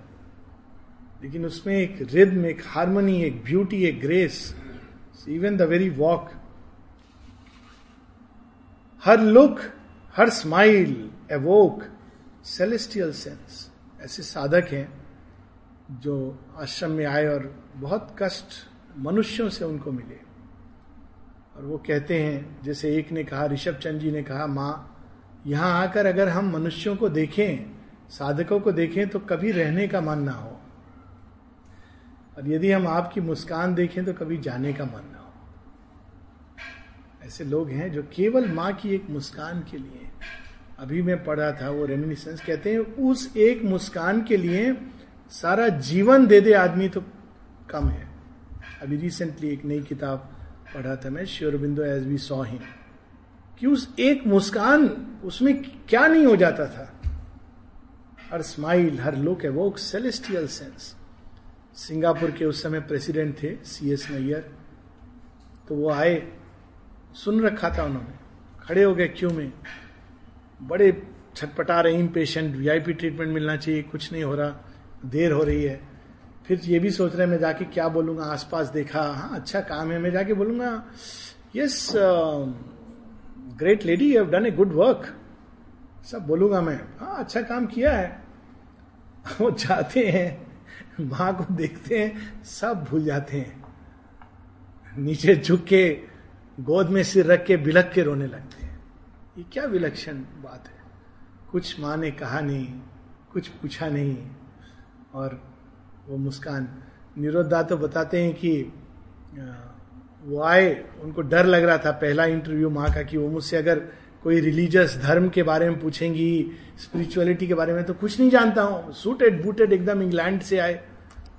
लेकिन उसमें एक रिद्म एक हारमोनी एक ब्यूटी एक grace even the very walk her look her smile evoke celestial sense ऐसे साधक हैं जो आश्रम में आए और बहुत कष्ट मनुष्यों से उनको मिले। और वो कहते हैं, जैसे एक ने कहा, ऋषभ चंद जी ने कहा, माँ, यहाँ आकर अगर हम मनुष्यों को देखें, साधकों को देखें तो कभी रहने का मन ना हो। और यदि हम आपकी मुस्कान देखें तो कभी जाने का मन ना हो। ऐसे लोग हैं जो केवल माँ की एक मुस्कान के लिए। अभी मैं पढ़ा था, वो रेमिनिसेंस कहते हैं, उस एक मुस्कान के लिए सारा जीवन दे दे आदमी तो कम है। अभी रिसेंटली एक नई किताब पढ़ा था मैं, Sri Aurobindo as we saw him कि उस एक मुस्कान, उसमें क्या नहीं हो जाता था? हर स्माइल हर लुक है वो सेलेस्टियल सेंस सिंगापुर के उस समय प्रेसिडेंट थे सी एस नैयर तो वो आए, सुन रखा था उन्होंने। खड़े हो गए क्यों में। बड़े छटपटा रहे पेशेंट वीआईपी ट्रीटमेंट मिलना चाहिए, कुछ नहीं हो रहा। देर हो रही है। फिर ये भी सोच रहे हैं, मैं जाके क्या बोलूँगा? आसपास देखा हाँ अच्छा काम है, मैं जाके बोलूँगा yes great lady you have done a good work सब बोलूँगा मैं हाँ अच्छा काम किया है। वो जाते हैं, माँ को देखते हैं, सब भूल जाते हैं। नीचे झुक के, गोद में सिर रख के बिलक के रोने लगते हैं। ये क्या विलक्षण बात है। कुछ माँ ने कहा नहीं, कुछ पूछा नहीं। और वो मुस्कान। निरोधा तो बताते हैं कि वो आए, उनको डर लग रहा था पहला इंटरव्यू माँ का कि वो मुझसे अगर कोई रिलीजियस धर्म के बारे में पूछेंगी स्पिरिचुअलिटी के बारे में तो कुछ नहीं जानता हूँ। सूटेड बूटेड एकदम इंग्लैंड से आए।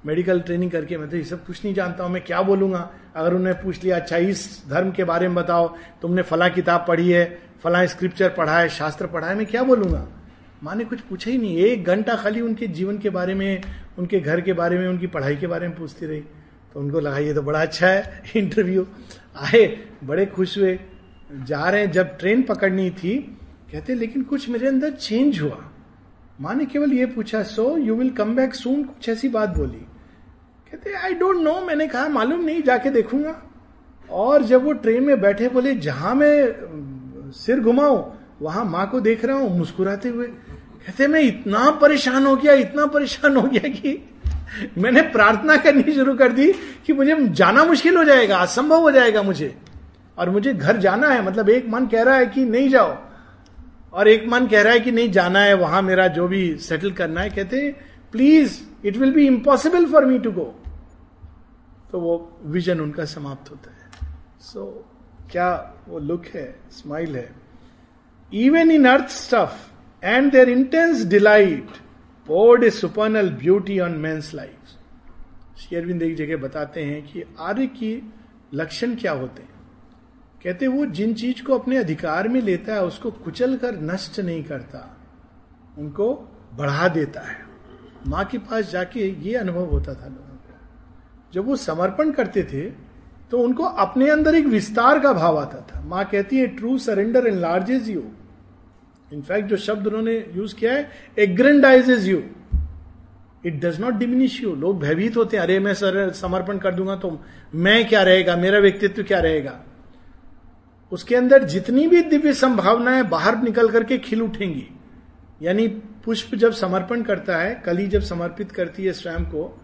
मेडिकल ट्रेनिंग करके मैं तो ये सब कुछ नहीं जानता हूँ, मैं क्या बोलूँगा? अगर उन्हें पूछ लिया अच्छा इस धर्म के बारे में बताओ, तुमने फला किताब पढ़ी है, फला स्क्रिप्चर पढ़ा है, शास्त्र पढ़ा है, मैं क्या बोलूँगा? माँ ने कुछ पूछा ही नहीं। एक घंटा खाली उनके जीवन के बारे में, उनके घर के बारे में, उनकी पढ़ाई के बारे में पूछती रही। तो उनको लगा, ये तो बड़ा अच्छा है इंटरव्यू आए, बड़े खुश हुए। जा रहे हैं, जब ट्रेन पकड़नी थी, कहते, लेकिन कुछ मेरे अंदर चेंज हुआ। माँ ने केवल ये पूछा so you will come back soon कुछ ऐसी बात बोली। कहते आई डोंट नो मैंने कहा, मालूम नहीं, जाके देखूँगा। और जब वो ट्रेन में बैठे, बोले, जहाँ मैं सिर घुमाऊं वहाँ माँ को देख रहा हूँ मुस्कुराते हुए। कहते मैं इतना परेशान हो गया इतना परेशान हो गया कि मैंने प्रार्थना करनी शुरू कर दी कि मुझे जाना मुश्किल हो जाएगा असंभव हो जाएगा मुझे। और मुझे घर जाना है मतलब एक मन कह रहा है कि नहीं जाओ। और एक मन कह रहा है कि नहीं जाना है वहाँ मेरा जो भी सेटल करना है कहते please it will be impossible for me to go तो वो विजन उनका समाप्त होता है। सो so, क्या वो लुक है स्माइल है? Even in earth stuff and there intense delight poured a supernal beauty on men's life शेयरविंद एक जगह बताते हैं कि आर्य की लक्षण क्या होते हैं। कहते वो जिन चीज़ को अपने अधिकार में लेता है, उसको कुचल कर नष्ट नहीं करता, उनको बढ़ा देता है। माँ के पास जाके ये अनुभव होता था लोगों को। जब वो समर्पण करते थे तो उनको अपने अंदर एक विस्तार का भाव आता था। माँ कहती है true surrender enlarges you in fact जो शब्द उन्होंने यूज़ किया है aggrandises you it does not diminish you लोग भयभीत होते हैं, अरे, मैं सर, समर्पण कर दूँगा तो मैं क्या रहेगा? मेरा व्यक्तित्व क्या रहेगा? उसके अंदर जितनी भी दिव्य संभावनाएँ बाहर निकल करके खिल उठेंगी, यानी पुष्प जब समर्पण करता है, कली जब समर्पित करती है स्वयं को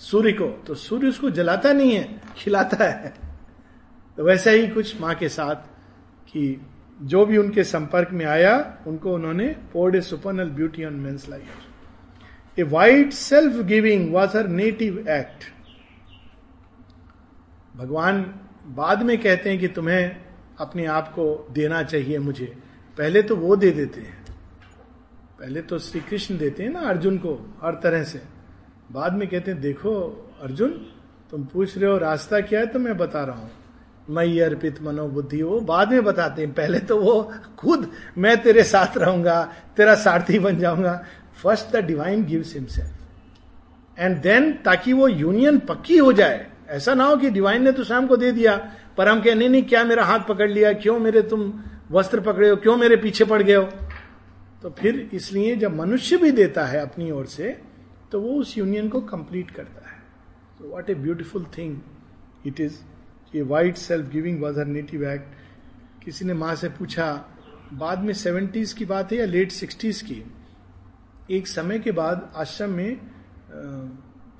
सूर्य को तो सूर्य उसको जलाता नहीं है, खिलाता है। तो वैसा ही कुछ माँ के साथ कि जो भी उनके संपर्क में आया, उनको उन्होंने poured a supernal beauty on men's life a wide self giving was her native act भगवान बाद में कहते हैं कि तुम्हें अपने आप को देना चाहिए मुझे। पहले तो वो दे देते हैं। पहले तो श्री कृष्ण देते हैं ना अर्जुन को, हर तरह से। बाद में कहते हैं, देखो, अर्जुन, तुम पूछ रहे हो रास्ता क्या है तो मैं बता रहा हूँ। मई अर्पित मनोबुद्धि, वो बाद में बताते हैं। पहले तो वो खुद, मैं तेरे साथ रहूँगा, तेरा सारथी बन जाऊँगा। First the divine gives himself and then ताकि वो यूनियन पक्की हो जाए। ऐसा ना हो कि डिवाइन ने तो शाम को दे दिया। पर हम कह, नहीं नहीं, क्या मेरा हाथ पकड़ लिया? क्यों मेरे तुम वस्त्र पकड़े हो? क्यों मेरे पीछे पड़ गए हो? तो फिर इसलिए जब मनुष्य भी देता है अपनी ओर से तो वो उस यूनियन को कंप्लीट करता है। तो what a beautiful thing it is ये wide self giving was her native act किसी ने माँ से पूछा, बाद में सेवेंटीज की बात है या लेट सिक्सटीज की? एक समय के बाद आश्रम में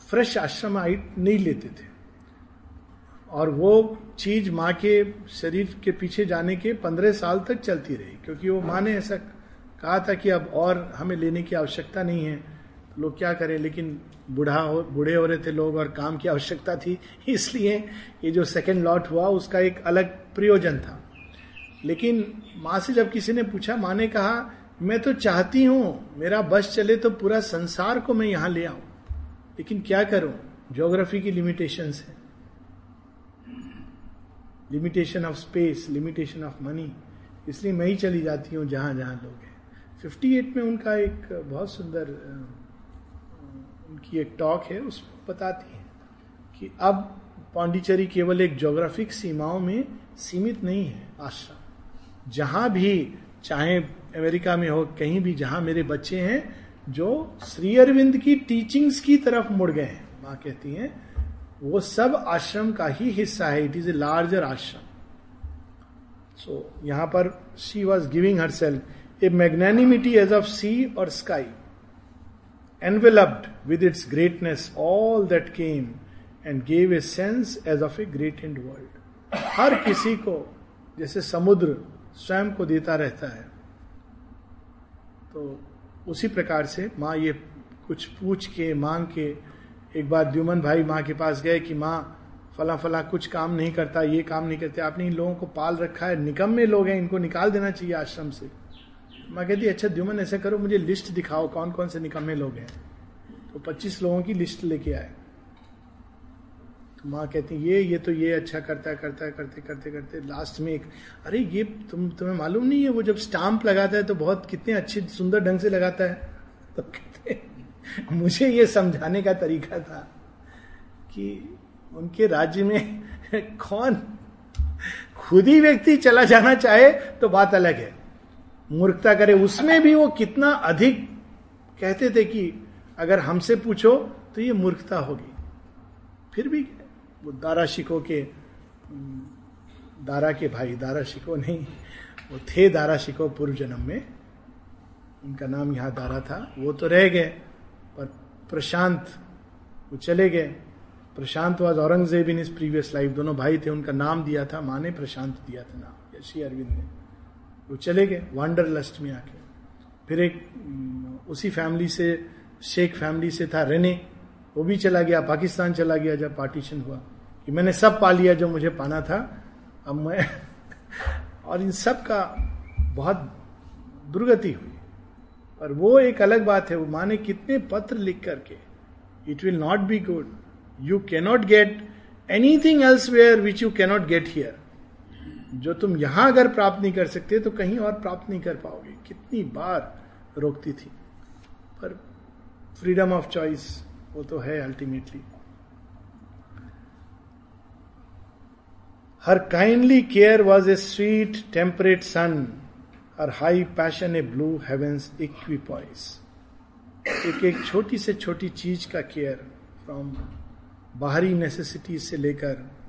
फ्रेश आश्रम आइट नहीं लेते थे। और वो चीज़ माँ के शरीर के पीछे जाने के पंद्रह साल तक चलती रही, क्योंकि वो माँ ने ऐसा कहा था कि अब और हमें लेने की आवश्यकता नहीं है। लोग क्या करें? लेकिन बूढ़ा हो, बूढ़े हो रहे थे लोग और काम की आवश्यकता थी, इसलिए ये जो सेकेंड लॉट हुआ, उसका एक अलग प्रयोजन था। लेकिन माँ से जब किसी ने पूछा, माँ ने कहा, मैं तो चाहती हूँ, मेरा बस चले तो पूरा संसार को मैं यहाँ ले आऊँ। लेकिन क्या करूँ? ज्योग्राफी की लिमिटेशन है। Limitation of space limitation of money इसलिए मैं ही चली जाती हूँ जहाँ जहाँ लोग हैं। 58 में उनका एक बहुत सुंदर उनकी एक टॉक है उसमें बताती है कि अब पांडिचेरी केवल एक जोग्राफिक सीमाओं में सीमित नहीं है, आश्रम। जहाँ भी, चाहे अमेरिका में हो, कहीं भी जहाँ मेरे बच्चे हैं, जो श्री अरविंद की टीचिंग्स की तरफ़ मुड़ गए हैं, माँ कहती हैं, वो सब आश्रम का ही हिस्सा है इट इज़ ए लार्जर आश्रम। सो यहाँ पर she was giving her self a magnanimity as of sea और sky enveloped with its greatness all that came and gave a sense as of a greatened world हर किसी को, जैसे समुद्र स्वयं को देता रहता है तो उसी प्रकार से माँ ये कुछ पूछ के, मांग के, एक बार द्युमन भाई माँ के पास गए कि माँ, फला फला कुछ काम नहीं करता, ये काम नहीं करते, आपने इन लोगों को पाल रखा है, निकम्मे लोग हैं, इनको निकाल देना चाहिए आश्रम से। माँ कहती अच्छा द्युमन, ऐसा करो, मुझे लिस्ट दिखाओ कौन कौन से निकम्मे लोग हैं. तो 25 लोगों की लिस्ट लेके आए। तो माँ कहती, ये ये तो ये अच्छा करता है करता है करते करते करते लास्ट में एक, अरे, ये तुम, तुम्हें मालूम नहीं है, वो जब स्टाम्प लगाता है तो बहुत कितने अच्छे, सुंदर ढंग से लगाता है? तो कहते, मुझे ये समझाने का तरीका था कि उनके राज्य में कौन खुद ही व्यक्ति चला जाना चाहे तो बात अलग है। मूर्खता करे, उसमें भी वो कितना अधिक कहते थे कि अगर हमसे पूछो तो ये मूर्खता होगी। फिर भी वो दारा शिको के दारा के भाई, दारा शिको नहीं, वो थे दारा शिको पूर्व जन्म में। उनका नाम याद दारा था। वो तो रह गए, पर प्रशांत, वो चले गए। प्रशांत वाज औरंगज़ेब इन इस प्रीवियस लाइफ दोनों भाई थे, उनका नाम दिया था, माँ ने प्रशांत दिया था नाम, यशी अरविंद ने। वो चले गए वांडर लस्ट में आके। फिर एक उसी फैमिली से शेख फैमिली से था रेने वो भी चला गया, पाकिस्तान चला गया जब पार्टीशन हुआ। कि मैंने सब पा लिया जो मुझे पाना था, अब मैं और इन सब का बहुत दुर्गति हुई। पर वो एक अलग बात है, वो माने कितने पत्र लिख करके it will not be good you cannot get anything elsewhere which you cannot get here जो तुम यहाँ अगर प्राप्त नहीं कर सकते तो कहीं और प्राप्त नहीं कर पाओगे। कितनी बार रोकती थी। पर फ्रीडम ऑफ़ चॉइस वो तो है ultimately her kindly care was a sweet temperate sun her high passion a blue heaven's equipoise एक एक छोटी से छोटी चीज़ का केयर फ्रॉम बाहरी नेसेसिटीज से लेकर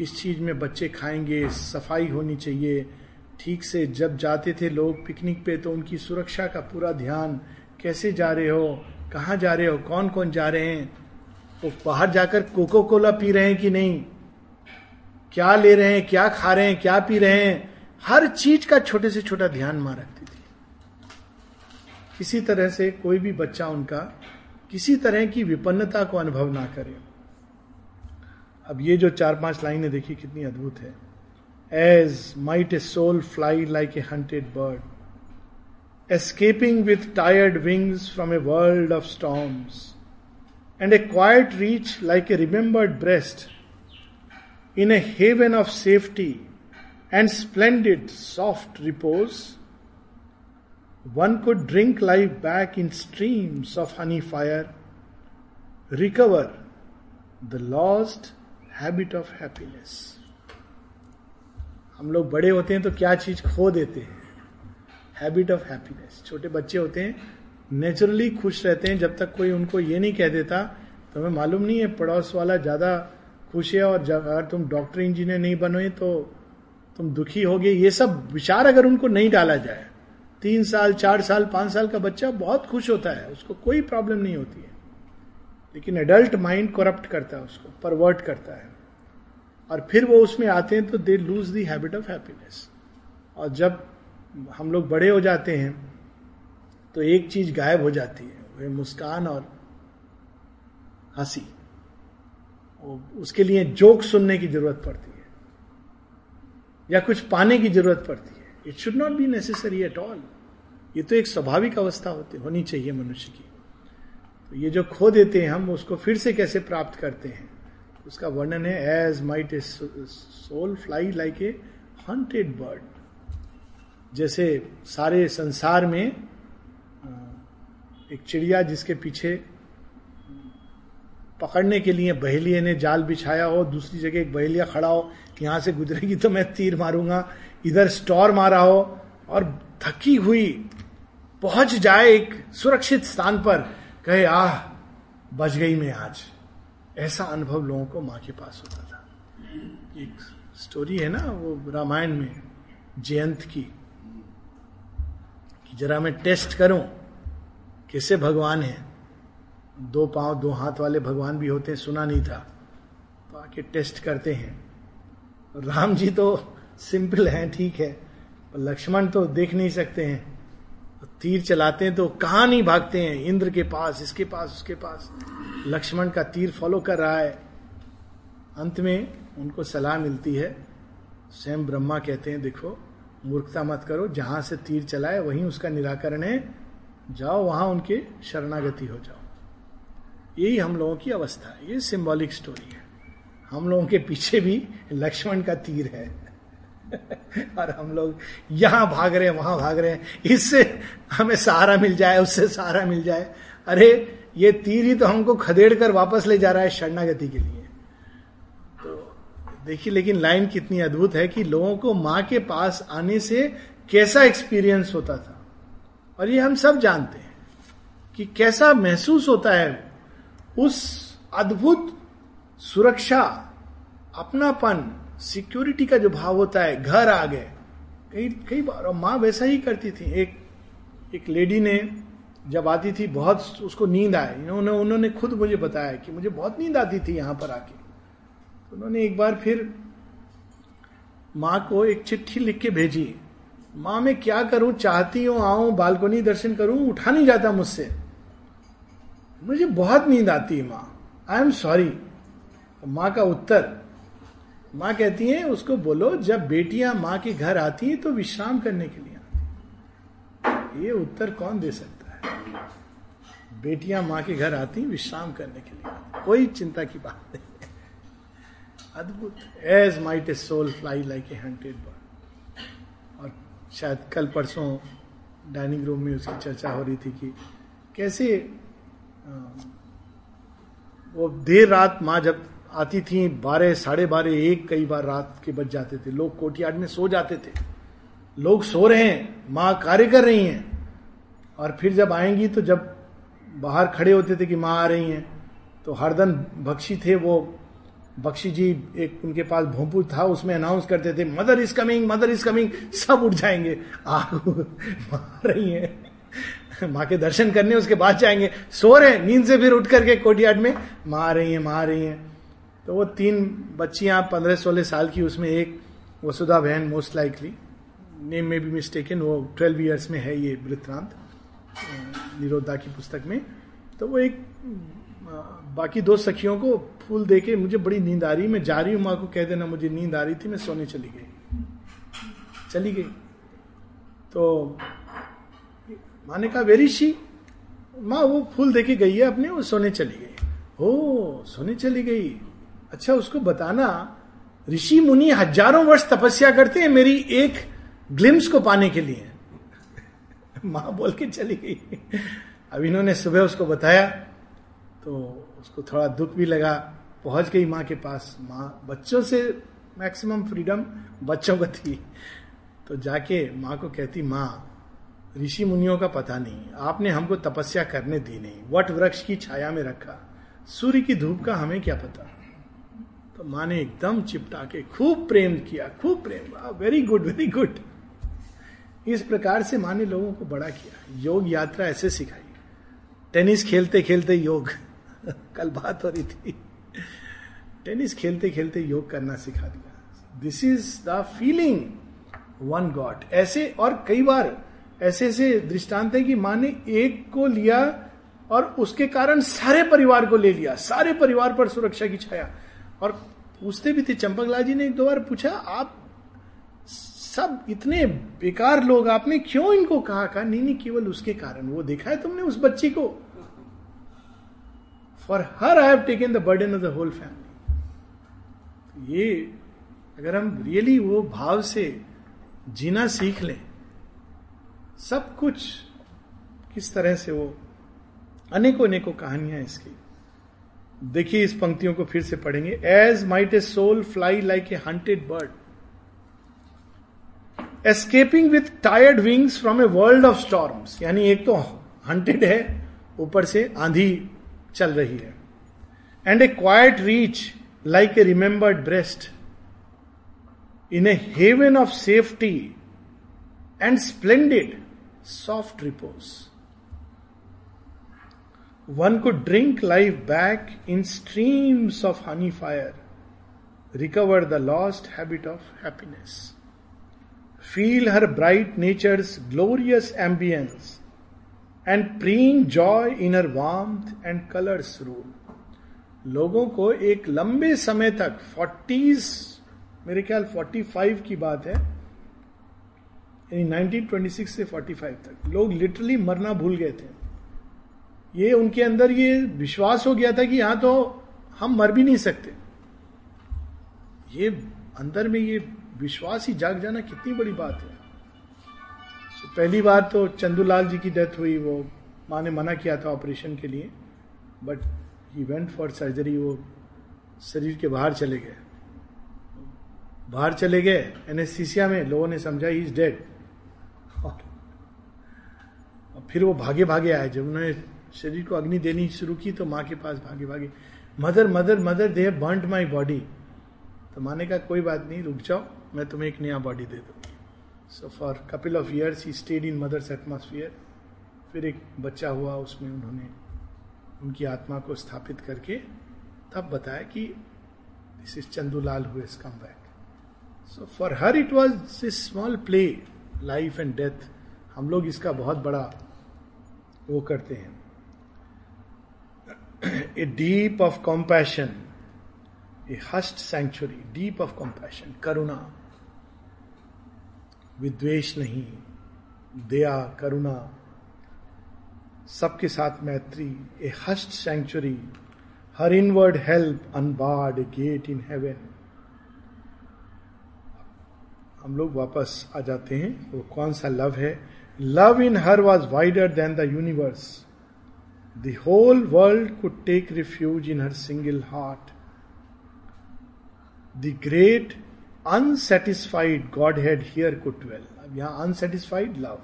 किस चीज़ में बच्चे खाएँगे, सफ़ाई होनी चाहिए। ठीक से जब जाते थे लोग पिकनिक पे तो उनकी सुरक्षा का पूरा ध्यान। कैसे जा रहे हो? कहाँ जा रहे हो? कौन कौन जा रहे हैं? वो बाहर जाकर कोको कोला पी रहे हैं कि नहीं? क्या ले रहे हैं? क्या खा रहे हैं? क्या पी रहे हैं? हर चीज़ का छोटे से छोटा ध्यान माँ रखती थी। किसी तरह से कोई भी बच्चा उनका किसी तरह की विपन्नता को अनुभव ना करे। अब ये जो चार पाँच लाइनें देखी, कितनी अद्भुत है। As might a soul fly like a hunted bird escaping with tired wings from a world of storms and a quiet reach like a remembered breast in a haven of safety and splendid soft repose one could drink life back in streams of honey fire recover the lost habit of happiness. हम लोग बड़े होते हैं तो क्या चीज़ खो देते हैं? Habit of happiness. छोटे बच्चे होते हैं, नेचुरली खुश रहते हैं, जब तक कोई उनको ये नहीं कह देता तो हमें मालूम नहीं है, पड़ोस वाला ज़्यादा खुश है और जब अगर तुम डॉक्टर, इंजीनियर नहीं बनो तो तुम दुखी होगे। ये सब विचार अगर उनको नहीं डाला जाए, तीन साल, चार साल, पाँच साल का बच्चा बहुत खुश होता है, उसको कोई प्रॉब्लम नहीं होती है। लेकिन एडल्ट माइंड करप्ट करता है उसको, परवर्ट करता है। और फिर वो उसमें आते हैं तो they lose the habit of happiness और जब हम लोग बड़े हो जाते हैं तो एक चीज़ गायब हो जाती है वह मुस्कान और हँसी। उसके लिए जोक सुनने की ज़रूरत पड़ती है, या कुछ पाने की ज़रूरत पड़ती है। It should not be necessary at all ये तो एक स्वाभाविक अवस्था होती, होनी चाहिए मनुष्य की। तो ये जो खो देते हैं हम, उसको फिर से कैसे प्राप्त करते हैं? उसका वर्णन है as might a soul fly like a hunted bird जैसे सारे संसार में एक चिड़िया जिसके पीछे, पकड़ने के लिए बहेलिए ने जाल बिछाया हो, दूसरी जगह एक बहेलिया खड़ा हो कि यहाँ से गुजरेगी तो मैं तीर मारूँगा, इधर स्टोर मारा हो और थकी हुई पहुँच जाए एक सुरक्षित स्थान पर, कहे, आह, बच गई मैं आज। ऐसा अनुभव लोगों को माँ के पास होता था। एक स्टोरी है ना, वो रामायण में, जयंत की, कि जरा मैं टेस्ट करूँ, कैसे भगवान है? दो पाँव, दो हाथ वाले भगवान भी होते हैं सुना नहीं था। तो आके टेस्ट करते हैं। राम जी तो सिंपल हैं, ठीक है लक्ष्मण तो देख नहीं सकते हैं। तीर चलाते हैं तो कहा नहीं भागते हैं, इंद्र के पास, इसके पास, उसके पास। लक्ष्मण का तीर फॉलो कर रहा है। अंत में उनको सलाह मिलती है। स्वयं ब्रह्मा कहते हैं, देखो, मूर्खता मत करो, जहाँ से तीर चलाए, वहीं उसका निराकरण है। जाओ, वहाँ उनके शरणागति हो जाओ। यही हम लोगों की अवस्था है। ये सिंबॉलिक स्टोरी है। हम लोगों के पीछे भी लक्ष्मण का तीर है। और हम लोग यहाँ भाग रहे हैं, वहाँ भाग रहे हैं। इससे हमें सहारा मिल जाए, उससे सहारा मिल जाए। अरे, ये तीर ही तो हमको खदेड़ कर वापस ले जा रहा है शरणागति के लिए। तो देखिए, लेकिन लाइन कितनी अद्भुत है कि लोगों को माँ के पास आने से कैसा एक्सपीरियंस होता था। और ये हम सब जानते हैं कि कैसा महसूस होता है उस अद्भुत सुरक्षा, अपनापन सिक्योरिटी का जो भाव होता है, घर आ गए। कई कई बार, और माँ वैसा ही करती थी। एक एक लेडी ने जब आती थी, बहुत उसको नींद आए। उन्होंने उन्होंने खुद मुझे बताया कि मुझे बहुत नींद आती थी यहाँ पर आके। तो उन्होंने एक बार फिर माँ को एक चिट्ठी लिख के भेजी। माँ, मैं क्या करूँ? चाहती हूँ, आऊँ, बालकोनी दर्शन करूँ, उठा नहीं जाता मुझसे। मुझे बहुत नींद आती है, माँ। I am sorry. माँ का उत्तर माँ कहती है, उसको बोलो, जब बेटियाँ माँ के घर आती हैं तो विश्राम करने के लिए आती ये उत्तर कौन दे सकता है? बेटियाँ माँ के घर आती विश्राम करने के लिए कोई चिंता की बात नहीं अद्भुत। As might a soul fly like a hunted bird और शायद कल परसों डाइनिंग रूम में उसकी चर्चा हो रही थी कि कैसे वो देर रात माँ जब आती थी, बारह, साढ़े बारह, एक कई बार रात के बज जाते थे। लोग कोटियाड में सो जाते थे। लोग सो रहे हैं, माँ कार्य कर रही हैं। और फिर जब आएँगी तो जब बाहर खड़े होते थे कि माँ आ रही हैं तो हरदन बख्शी थे वो। बख्शी जी एक उनके पास भोंपू था, उसमें अनाउंस करते थे mother is coming mother is coming सब उठ जाएँगे। आ रही है। माँ के दर्शन करने उसके बाद जाएँगे। सो रहे नींद से फिर उठ करके कोटियाड में, माँ रही है, माँ रही है। तो वो तीन बच्चियाँ पंद्रह सोलह साल की, उसमें एक वसुधा बहन मोस्ट लाइकली नेम में भी मिस्टेकन वो ट्वेल्व ईयर्स में है ये वृत्रांत निरोधा की पुस्तक में। तो वो एक बाकी दो सखियों को फूल दे के मुझे बड़ी नींद आ रही, मैं जा रही हूँ, माँ को कह देना मुझे नींद आ रही थी, मैं सोने चली गई। चली गई। तो माँ ने कहा, वेरी शी, माँ वो फूल दे के गई है अपने, वो सोने चली गई। हो, सोने चली गई। अच्छा उसको बताना, ऋषि मुनि हज़ारों वर्ष तपस्या करते हैं मेरी एक ग्लिम्स को पाने के लिए। माँ बोल के चली गई। अब इन्होंने सुबह उसको बताया तो उसको थोड़ा दुख भी लगा। पहुँच गई माँ के पास। माँ, बच्चों से मैक्सिमम फ्रीडम बच्चों को थी। तो जाके माँ को कहती, माँ, ऋषि मुनियों का पता नहीं। आपने हमको तपस्या करने दी नहीं। वट वृक्ष की छाया में रखा। सूर्य की धूप का हमें क्या पता? तो माँ ने एकदम चिपटा के खूब प्रेम किया, खूब प्रेम वेरी गुड वेरी गुड इस प्रकार से माँ ने लोगों को बड़ा किया। योग यात्रा ऐसे सिखाई। टेनिस खेलते खेलते योग। कल बात हो रही थी। टेनिस खेलते खेलते योग करना सिखा दिया। This is the feeling one god ऐसे और कई बार ऐसे ऐसे दृष्टांत है कि माँ ने एक को लिया और उसके कारण सारे परिवार को ले लिया। सारे परिवार पर सुरक्षा की छाया। और पूछते भी थे, चंपकलाल जी ने एक दो बार पूछा, आप सब इतने बेकार लोग, आपने क्यों इनको कहा? कहा, नहीं नहीं, केवल उसके कारण, वो देखा है तुमने उस बच्ची को? For her I have taken the burden of the whole family ये, अगर हम रियली वो भाव से जीना सीख लें, सब कुछ किस तरह से वो अनेकों अनेकों कहानियाँ इसकी। देखिए इस पंक्तियों को फिर से पढ़ेंगे। As might a soul fly like a hunted bird escaping with tired wings from a world of storms यानी एक तो हंटेड है, ऊपर से आंधी चल रही है। And a quiet reach like a remembered breast in a haven of safety and splendid soft repose one could drink life back in streams of honey fire recover the lost habit of happiness feel her bright nature's glorious ambiance and preen joy in her warmth and colour's rule लोगों को एक लंबे समय तक forties मेरे ख्याल 45 की बात है, यानी 1926 से 45 तक, लोग लिटरली मरना भूल गए थे। ये उनके अंदर ये विश्वास हो गया था कि यहाँ तो हम मर भी नहीं सकते। ये अंदर में ये विश्वास ही जाग जाना कितनी बड़ी बात है। तो पहली बार तो चंदूलाल जी की डेथ हुई, वो माँ ने मना किया था ऑपरेशन के लिए but he went for surgery वो शरीर के बाहर चले गए। बाहर चले गए, एनेस्थीसिया में, लोगों ने समझा ही इज़ डेड और फिर वो भागे भागे आए, जब उन्होंने शरीर को अग्नि देनी शुरू की तो माँ के पास भागे भागे, mother mother mother they burnt my body तो माँ ने कहा कोई बात नहीं, रुक जाओ, मैं तुम्हें एक नया बॉडी दे दूँगी so for couple of years he stayed in mother's atmosphere फिर एक बच्चा हुआ, उसमें उन्होंने उनकी आत्मा को स्थापित करके तब बताया कि this is Chandulal who come back so for her it was this small play life and death हम लोग इसका बहुत बड़ा वो करते हैं। A deep of compassion a hushed sanctuary deep of compassion करुणा विद्वेश नहीं दया करुणा सबके साथ मैत्री a hushed sanctuary her inward help unbarred gate in heaven हम लोग वापस आ जाते हैं। वो कौन सा लव है? Love in her was wider than the universe the whole world could take refuge in her single heart the great unsatisfied godhead here could अब यहाँ अनसेटिस्फाइड लव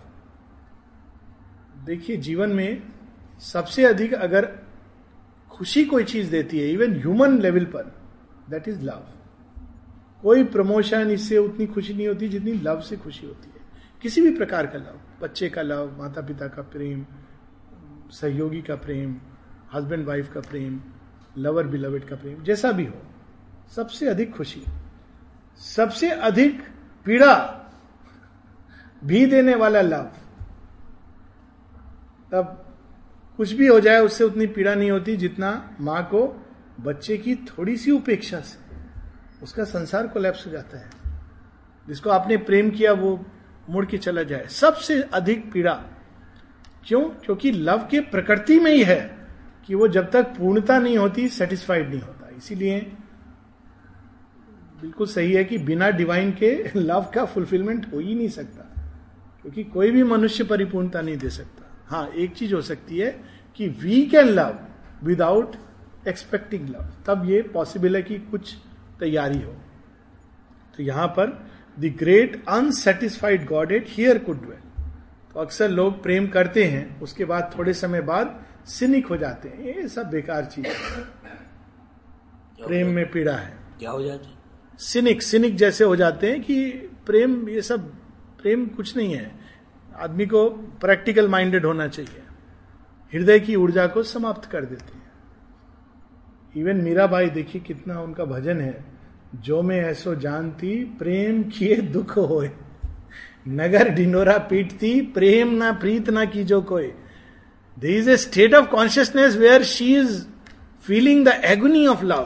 देखिए, जीवन में सबसे अधिक अगर खुशी कोई चीज़ देती है इवन ह्यूमन लेवल पर दैट इज़ लव कोई प्रमोशन इससे उतनी खुशी नहीं होती जितनी लव से खुशी होती है। किसी भी प्रकार का लव बच्चे का लव माता पिता का प्रेम सहयोगी का प्रेम हस्बैंड वाइफ का प्रेम लवर बिलवेड का प्रेम, जैसा भी हो, सबसे अधिक खुशी, सबसे अधिक पीड़ा भी देने वाला लव तब कुछ भी हो जाए, उससे उतनी पीड़ा नहीं होती जितना माँ को बच्चे की थोड़ी सी उपेक्षा से। उसका संसार को लैप्स हो जाता है। जिसको आपने प्रेम किया, वो मुड़ के चला जाए। सबसे अधिक पीड़ा क्यों? क्योंकि लव के प्रकृति में ही है कि वो जब तक पूर्णता नहीं होती सेटिस्फाइड नहीं होता। इसीलिए बिल्कुल सही है कि बिना डिवाइन के लव का फुलफिलमेंट हो ही नहीं सकता। क्योंकि कोई भी मनुष्य परिपूर्णता नहीं दे सकता। हाँ एक चीज़ हो सकती है कि we can love without expecting love तब ये पॉसिबल है कि कुछ तैयारी हो। तो यहाँ पर the great unsatisfied godhead here could dwell तो अक्सर लोग प्रेम करते हैं उसके बाद थोड़े समय बाद सिनिक हो जाते हैं। ये सब बेकार चीज़ है। प्रेम में पीड़ा है। क्या हो जाता है? सिनिक सिनिक जैसे हो जाते हैं कि प्रेम ये सब प्रेम कुछ नहीं है। आदमी को प्रैक्टिकल माइंडेड होना चाहिए। हृदय की ऊर्जा को समाप्त कर देते हैं। इवन मीरा भाई देखिए कितना उनका भजन है। जो मैं ऐसो जानती प्रेम किए दुख होए। नगर डिनोरा पीटती प्रेम ना प्रीत ना की जो कोई। There is a state of consciousness where she is feeling the agony of love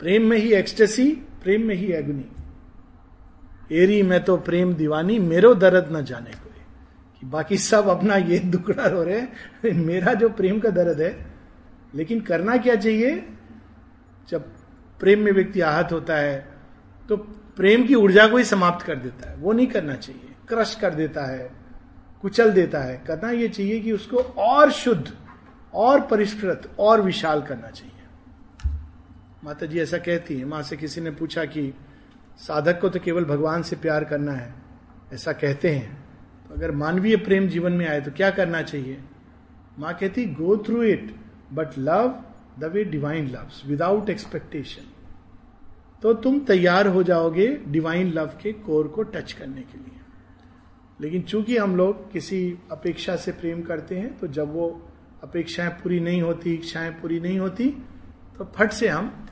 प्रेम में ही एक्सटेसी प्रेम में ही एगुनी एरी, मैं तो प्रेम दीवानी, मेरो दर्द न जाने कोई। कि बाकी सब अपना ये दुकड़ा रो रहे मेरा जो प्रेम का दर्द है, लेकिन करना क्या चाहिए? जब प्रेम में व्यक्ति आहत होता है तो प्रेम की ऊर्जा को ही समाप्त कर देता है। वो नहीं करना चाहिए। क्रश कर देता है, कुचल देता है। करना यह चाहिए कि उसको और शुद्ध, और परिष्कृत, और विशाल करना चाहिए। माता जी ऐसा कहती है। माँ से किसी ने पूछा कि साधक को तो केवल भगवान से प्यार करना है। ऐसा कहते हैं। तो अगर मानवीय प्रेम जीवन में आए तो क्या करना चाहिए? माँ कहती go through it but love the way divine loves without expectation तो तुम तैयार हो जाओगे डिवाइन लव के कोर को टच करने के लिए। लेकिन चूँकि हम लोग किसी अपेक्षा से प्रेम करते हैं तो जब वो अपेक्षाएँ पूरी नहीं होती, इच्छाएँ पूरी नहीं होती तो फट से हम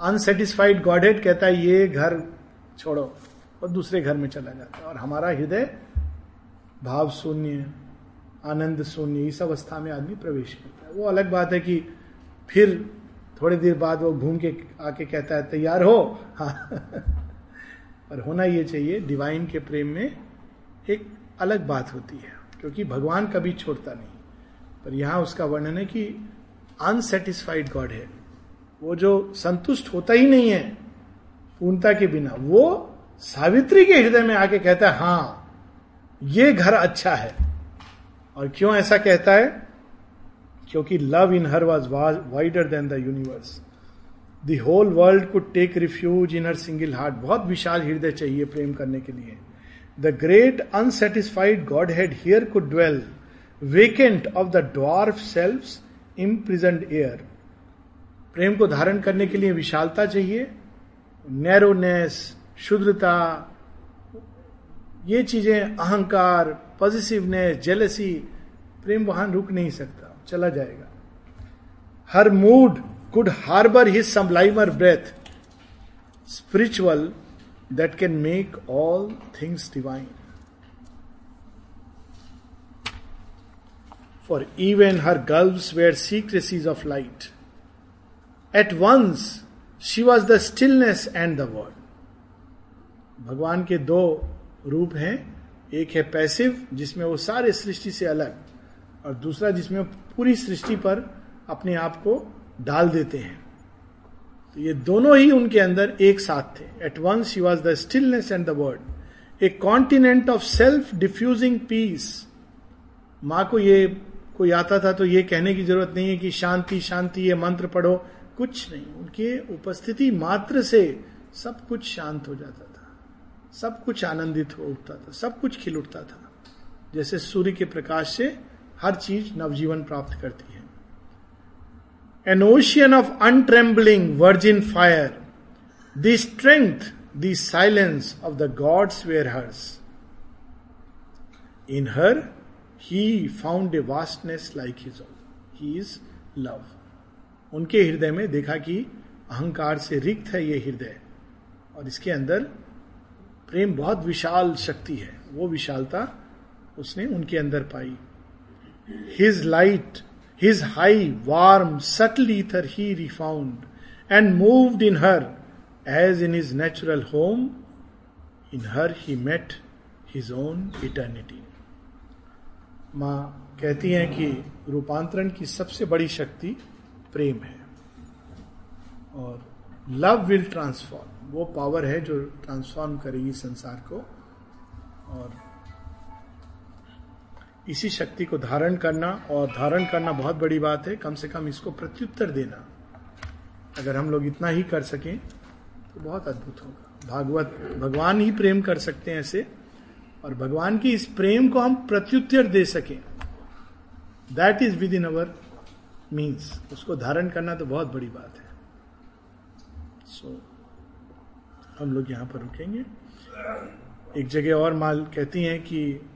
अनसेटिस्फाइड गॉडेड कहता है, ये घर छोड़ो। और दूसरे घर में चला जाता है। और हमारा हृदय भाव शून्य, आनंद शून्य, इस अवस्था में आदमी प्रवेश करता है। वो अलग बात है कि फिर थोड़ी देर बाद वो घूम के आके कहता है, तैयार हो? हाँ। पर होना ये चाहिए डिवाइन के प्रेम में एक अलग बात होती है, क्योंकि भगवान कभी छोड़ता नहीं। पर यहाँ उसका वर्णन है कि अनसेटिस्फाइड गॉड है। वो जो संतुष्ट होता ही नहीं है, पूर्णता के बिना, वो सावित्री के हृदय में आके कहता है, हाँ, ये घर अच्छा है। और क्यों ऐसा कहता है? क्योंकि love in her was wider than the universe the whole world could take refuge in her single heart बहुत विशाल हृदय चाहिए प्रेम करने के लिए। The great unsatisfied godhead here could dwell vacant of the dwarf self imprisoned air प्रेम को धारण करने के लिए विशालता चाहिए नैरोनेस शुद्रता, ये चीज़ें, अहंकार पॉजिटिवनेस जेलसी प्रेम वहाँ रुक नहीं सकता। चला जाएगा। Her mood could harbour his sublimer breath spiritual that can make all things divine for even her gulfs were secrecies of light at once she was the stillness and the word भगवान के दो रूप हैं। एक है passive जिसमें वो सारे सृष्टि से अलग। और दूसरा जिसमें पूरी सृष्टि पर अपने आप को डाल देते हैं। तो ये दोनों ही उनके अंदर एक साथ थे। At once she was the stillness and the word a continent of self diffusing peace माँ को ये कोई आता था तो ये कहने की ज़रूरत नहीं है कि शांति शांति, ये मंत्र पढ़ो। कुछ नहीं। उनके उपस्थिति मात्र से सब कुछ शांत हो जाता था। सब कुछ आनंदित हो उठता था। सब कुछ खिल उठता था। जैसे सूर्य के प्रकाश से हर चीज़ नवजीवन प्राप्त करती है। An ocean of untrembling virgin fire the strength the silence of the gods were hers in her he found a vastness like his he is love उनके हृदय में देखा कि अहंकार से रिक्त है यह हृदय। और इसके अंदर प्रेम बहुत विशाल शक्ति है। वो विशालता उसने उनके अंदर पाई। His light His high, warm, subtle ether he refound and moved in her as in his natural home. In her he met his own eternity. माँ कहती हैं कि रूपांतरण की सबसे बड़ी शक्ति प्रेम है और लव विल ट्रांसफॉर्म वो पावर है जो ट्रांसफॉर्म करेगी संसार को और इसी शक्ति को धारण करना और धारण करना बहुत बड़ी बात है। कम से कम इसको प्रत्युत्तर देना। अगर हम लोग इतना ही कर सकें तो बहुत अद्भुत होगा। भागवत भगवान ही प्रेम कर सकते हैं ऐसे और भगवान की इस प्रेम को हम प्रत्युत्तर दे सकें। That is within our means उसको धारण करना तो बहुत बड़ी बात है। सो so, हम लोग यहाँ पर रुकेंगे। एक जगह और माल कहती हैं कि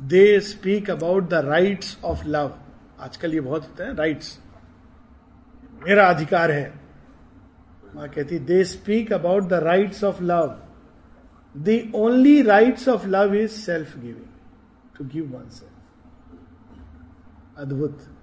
they speak about the rights of love. आजकल ये बहुत होता है राइट्स। मेरा अधिकार है। माँ कहती, they speak about the rights of love. The only rights of love is self giving, to give oneself अद्भुत।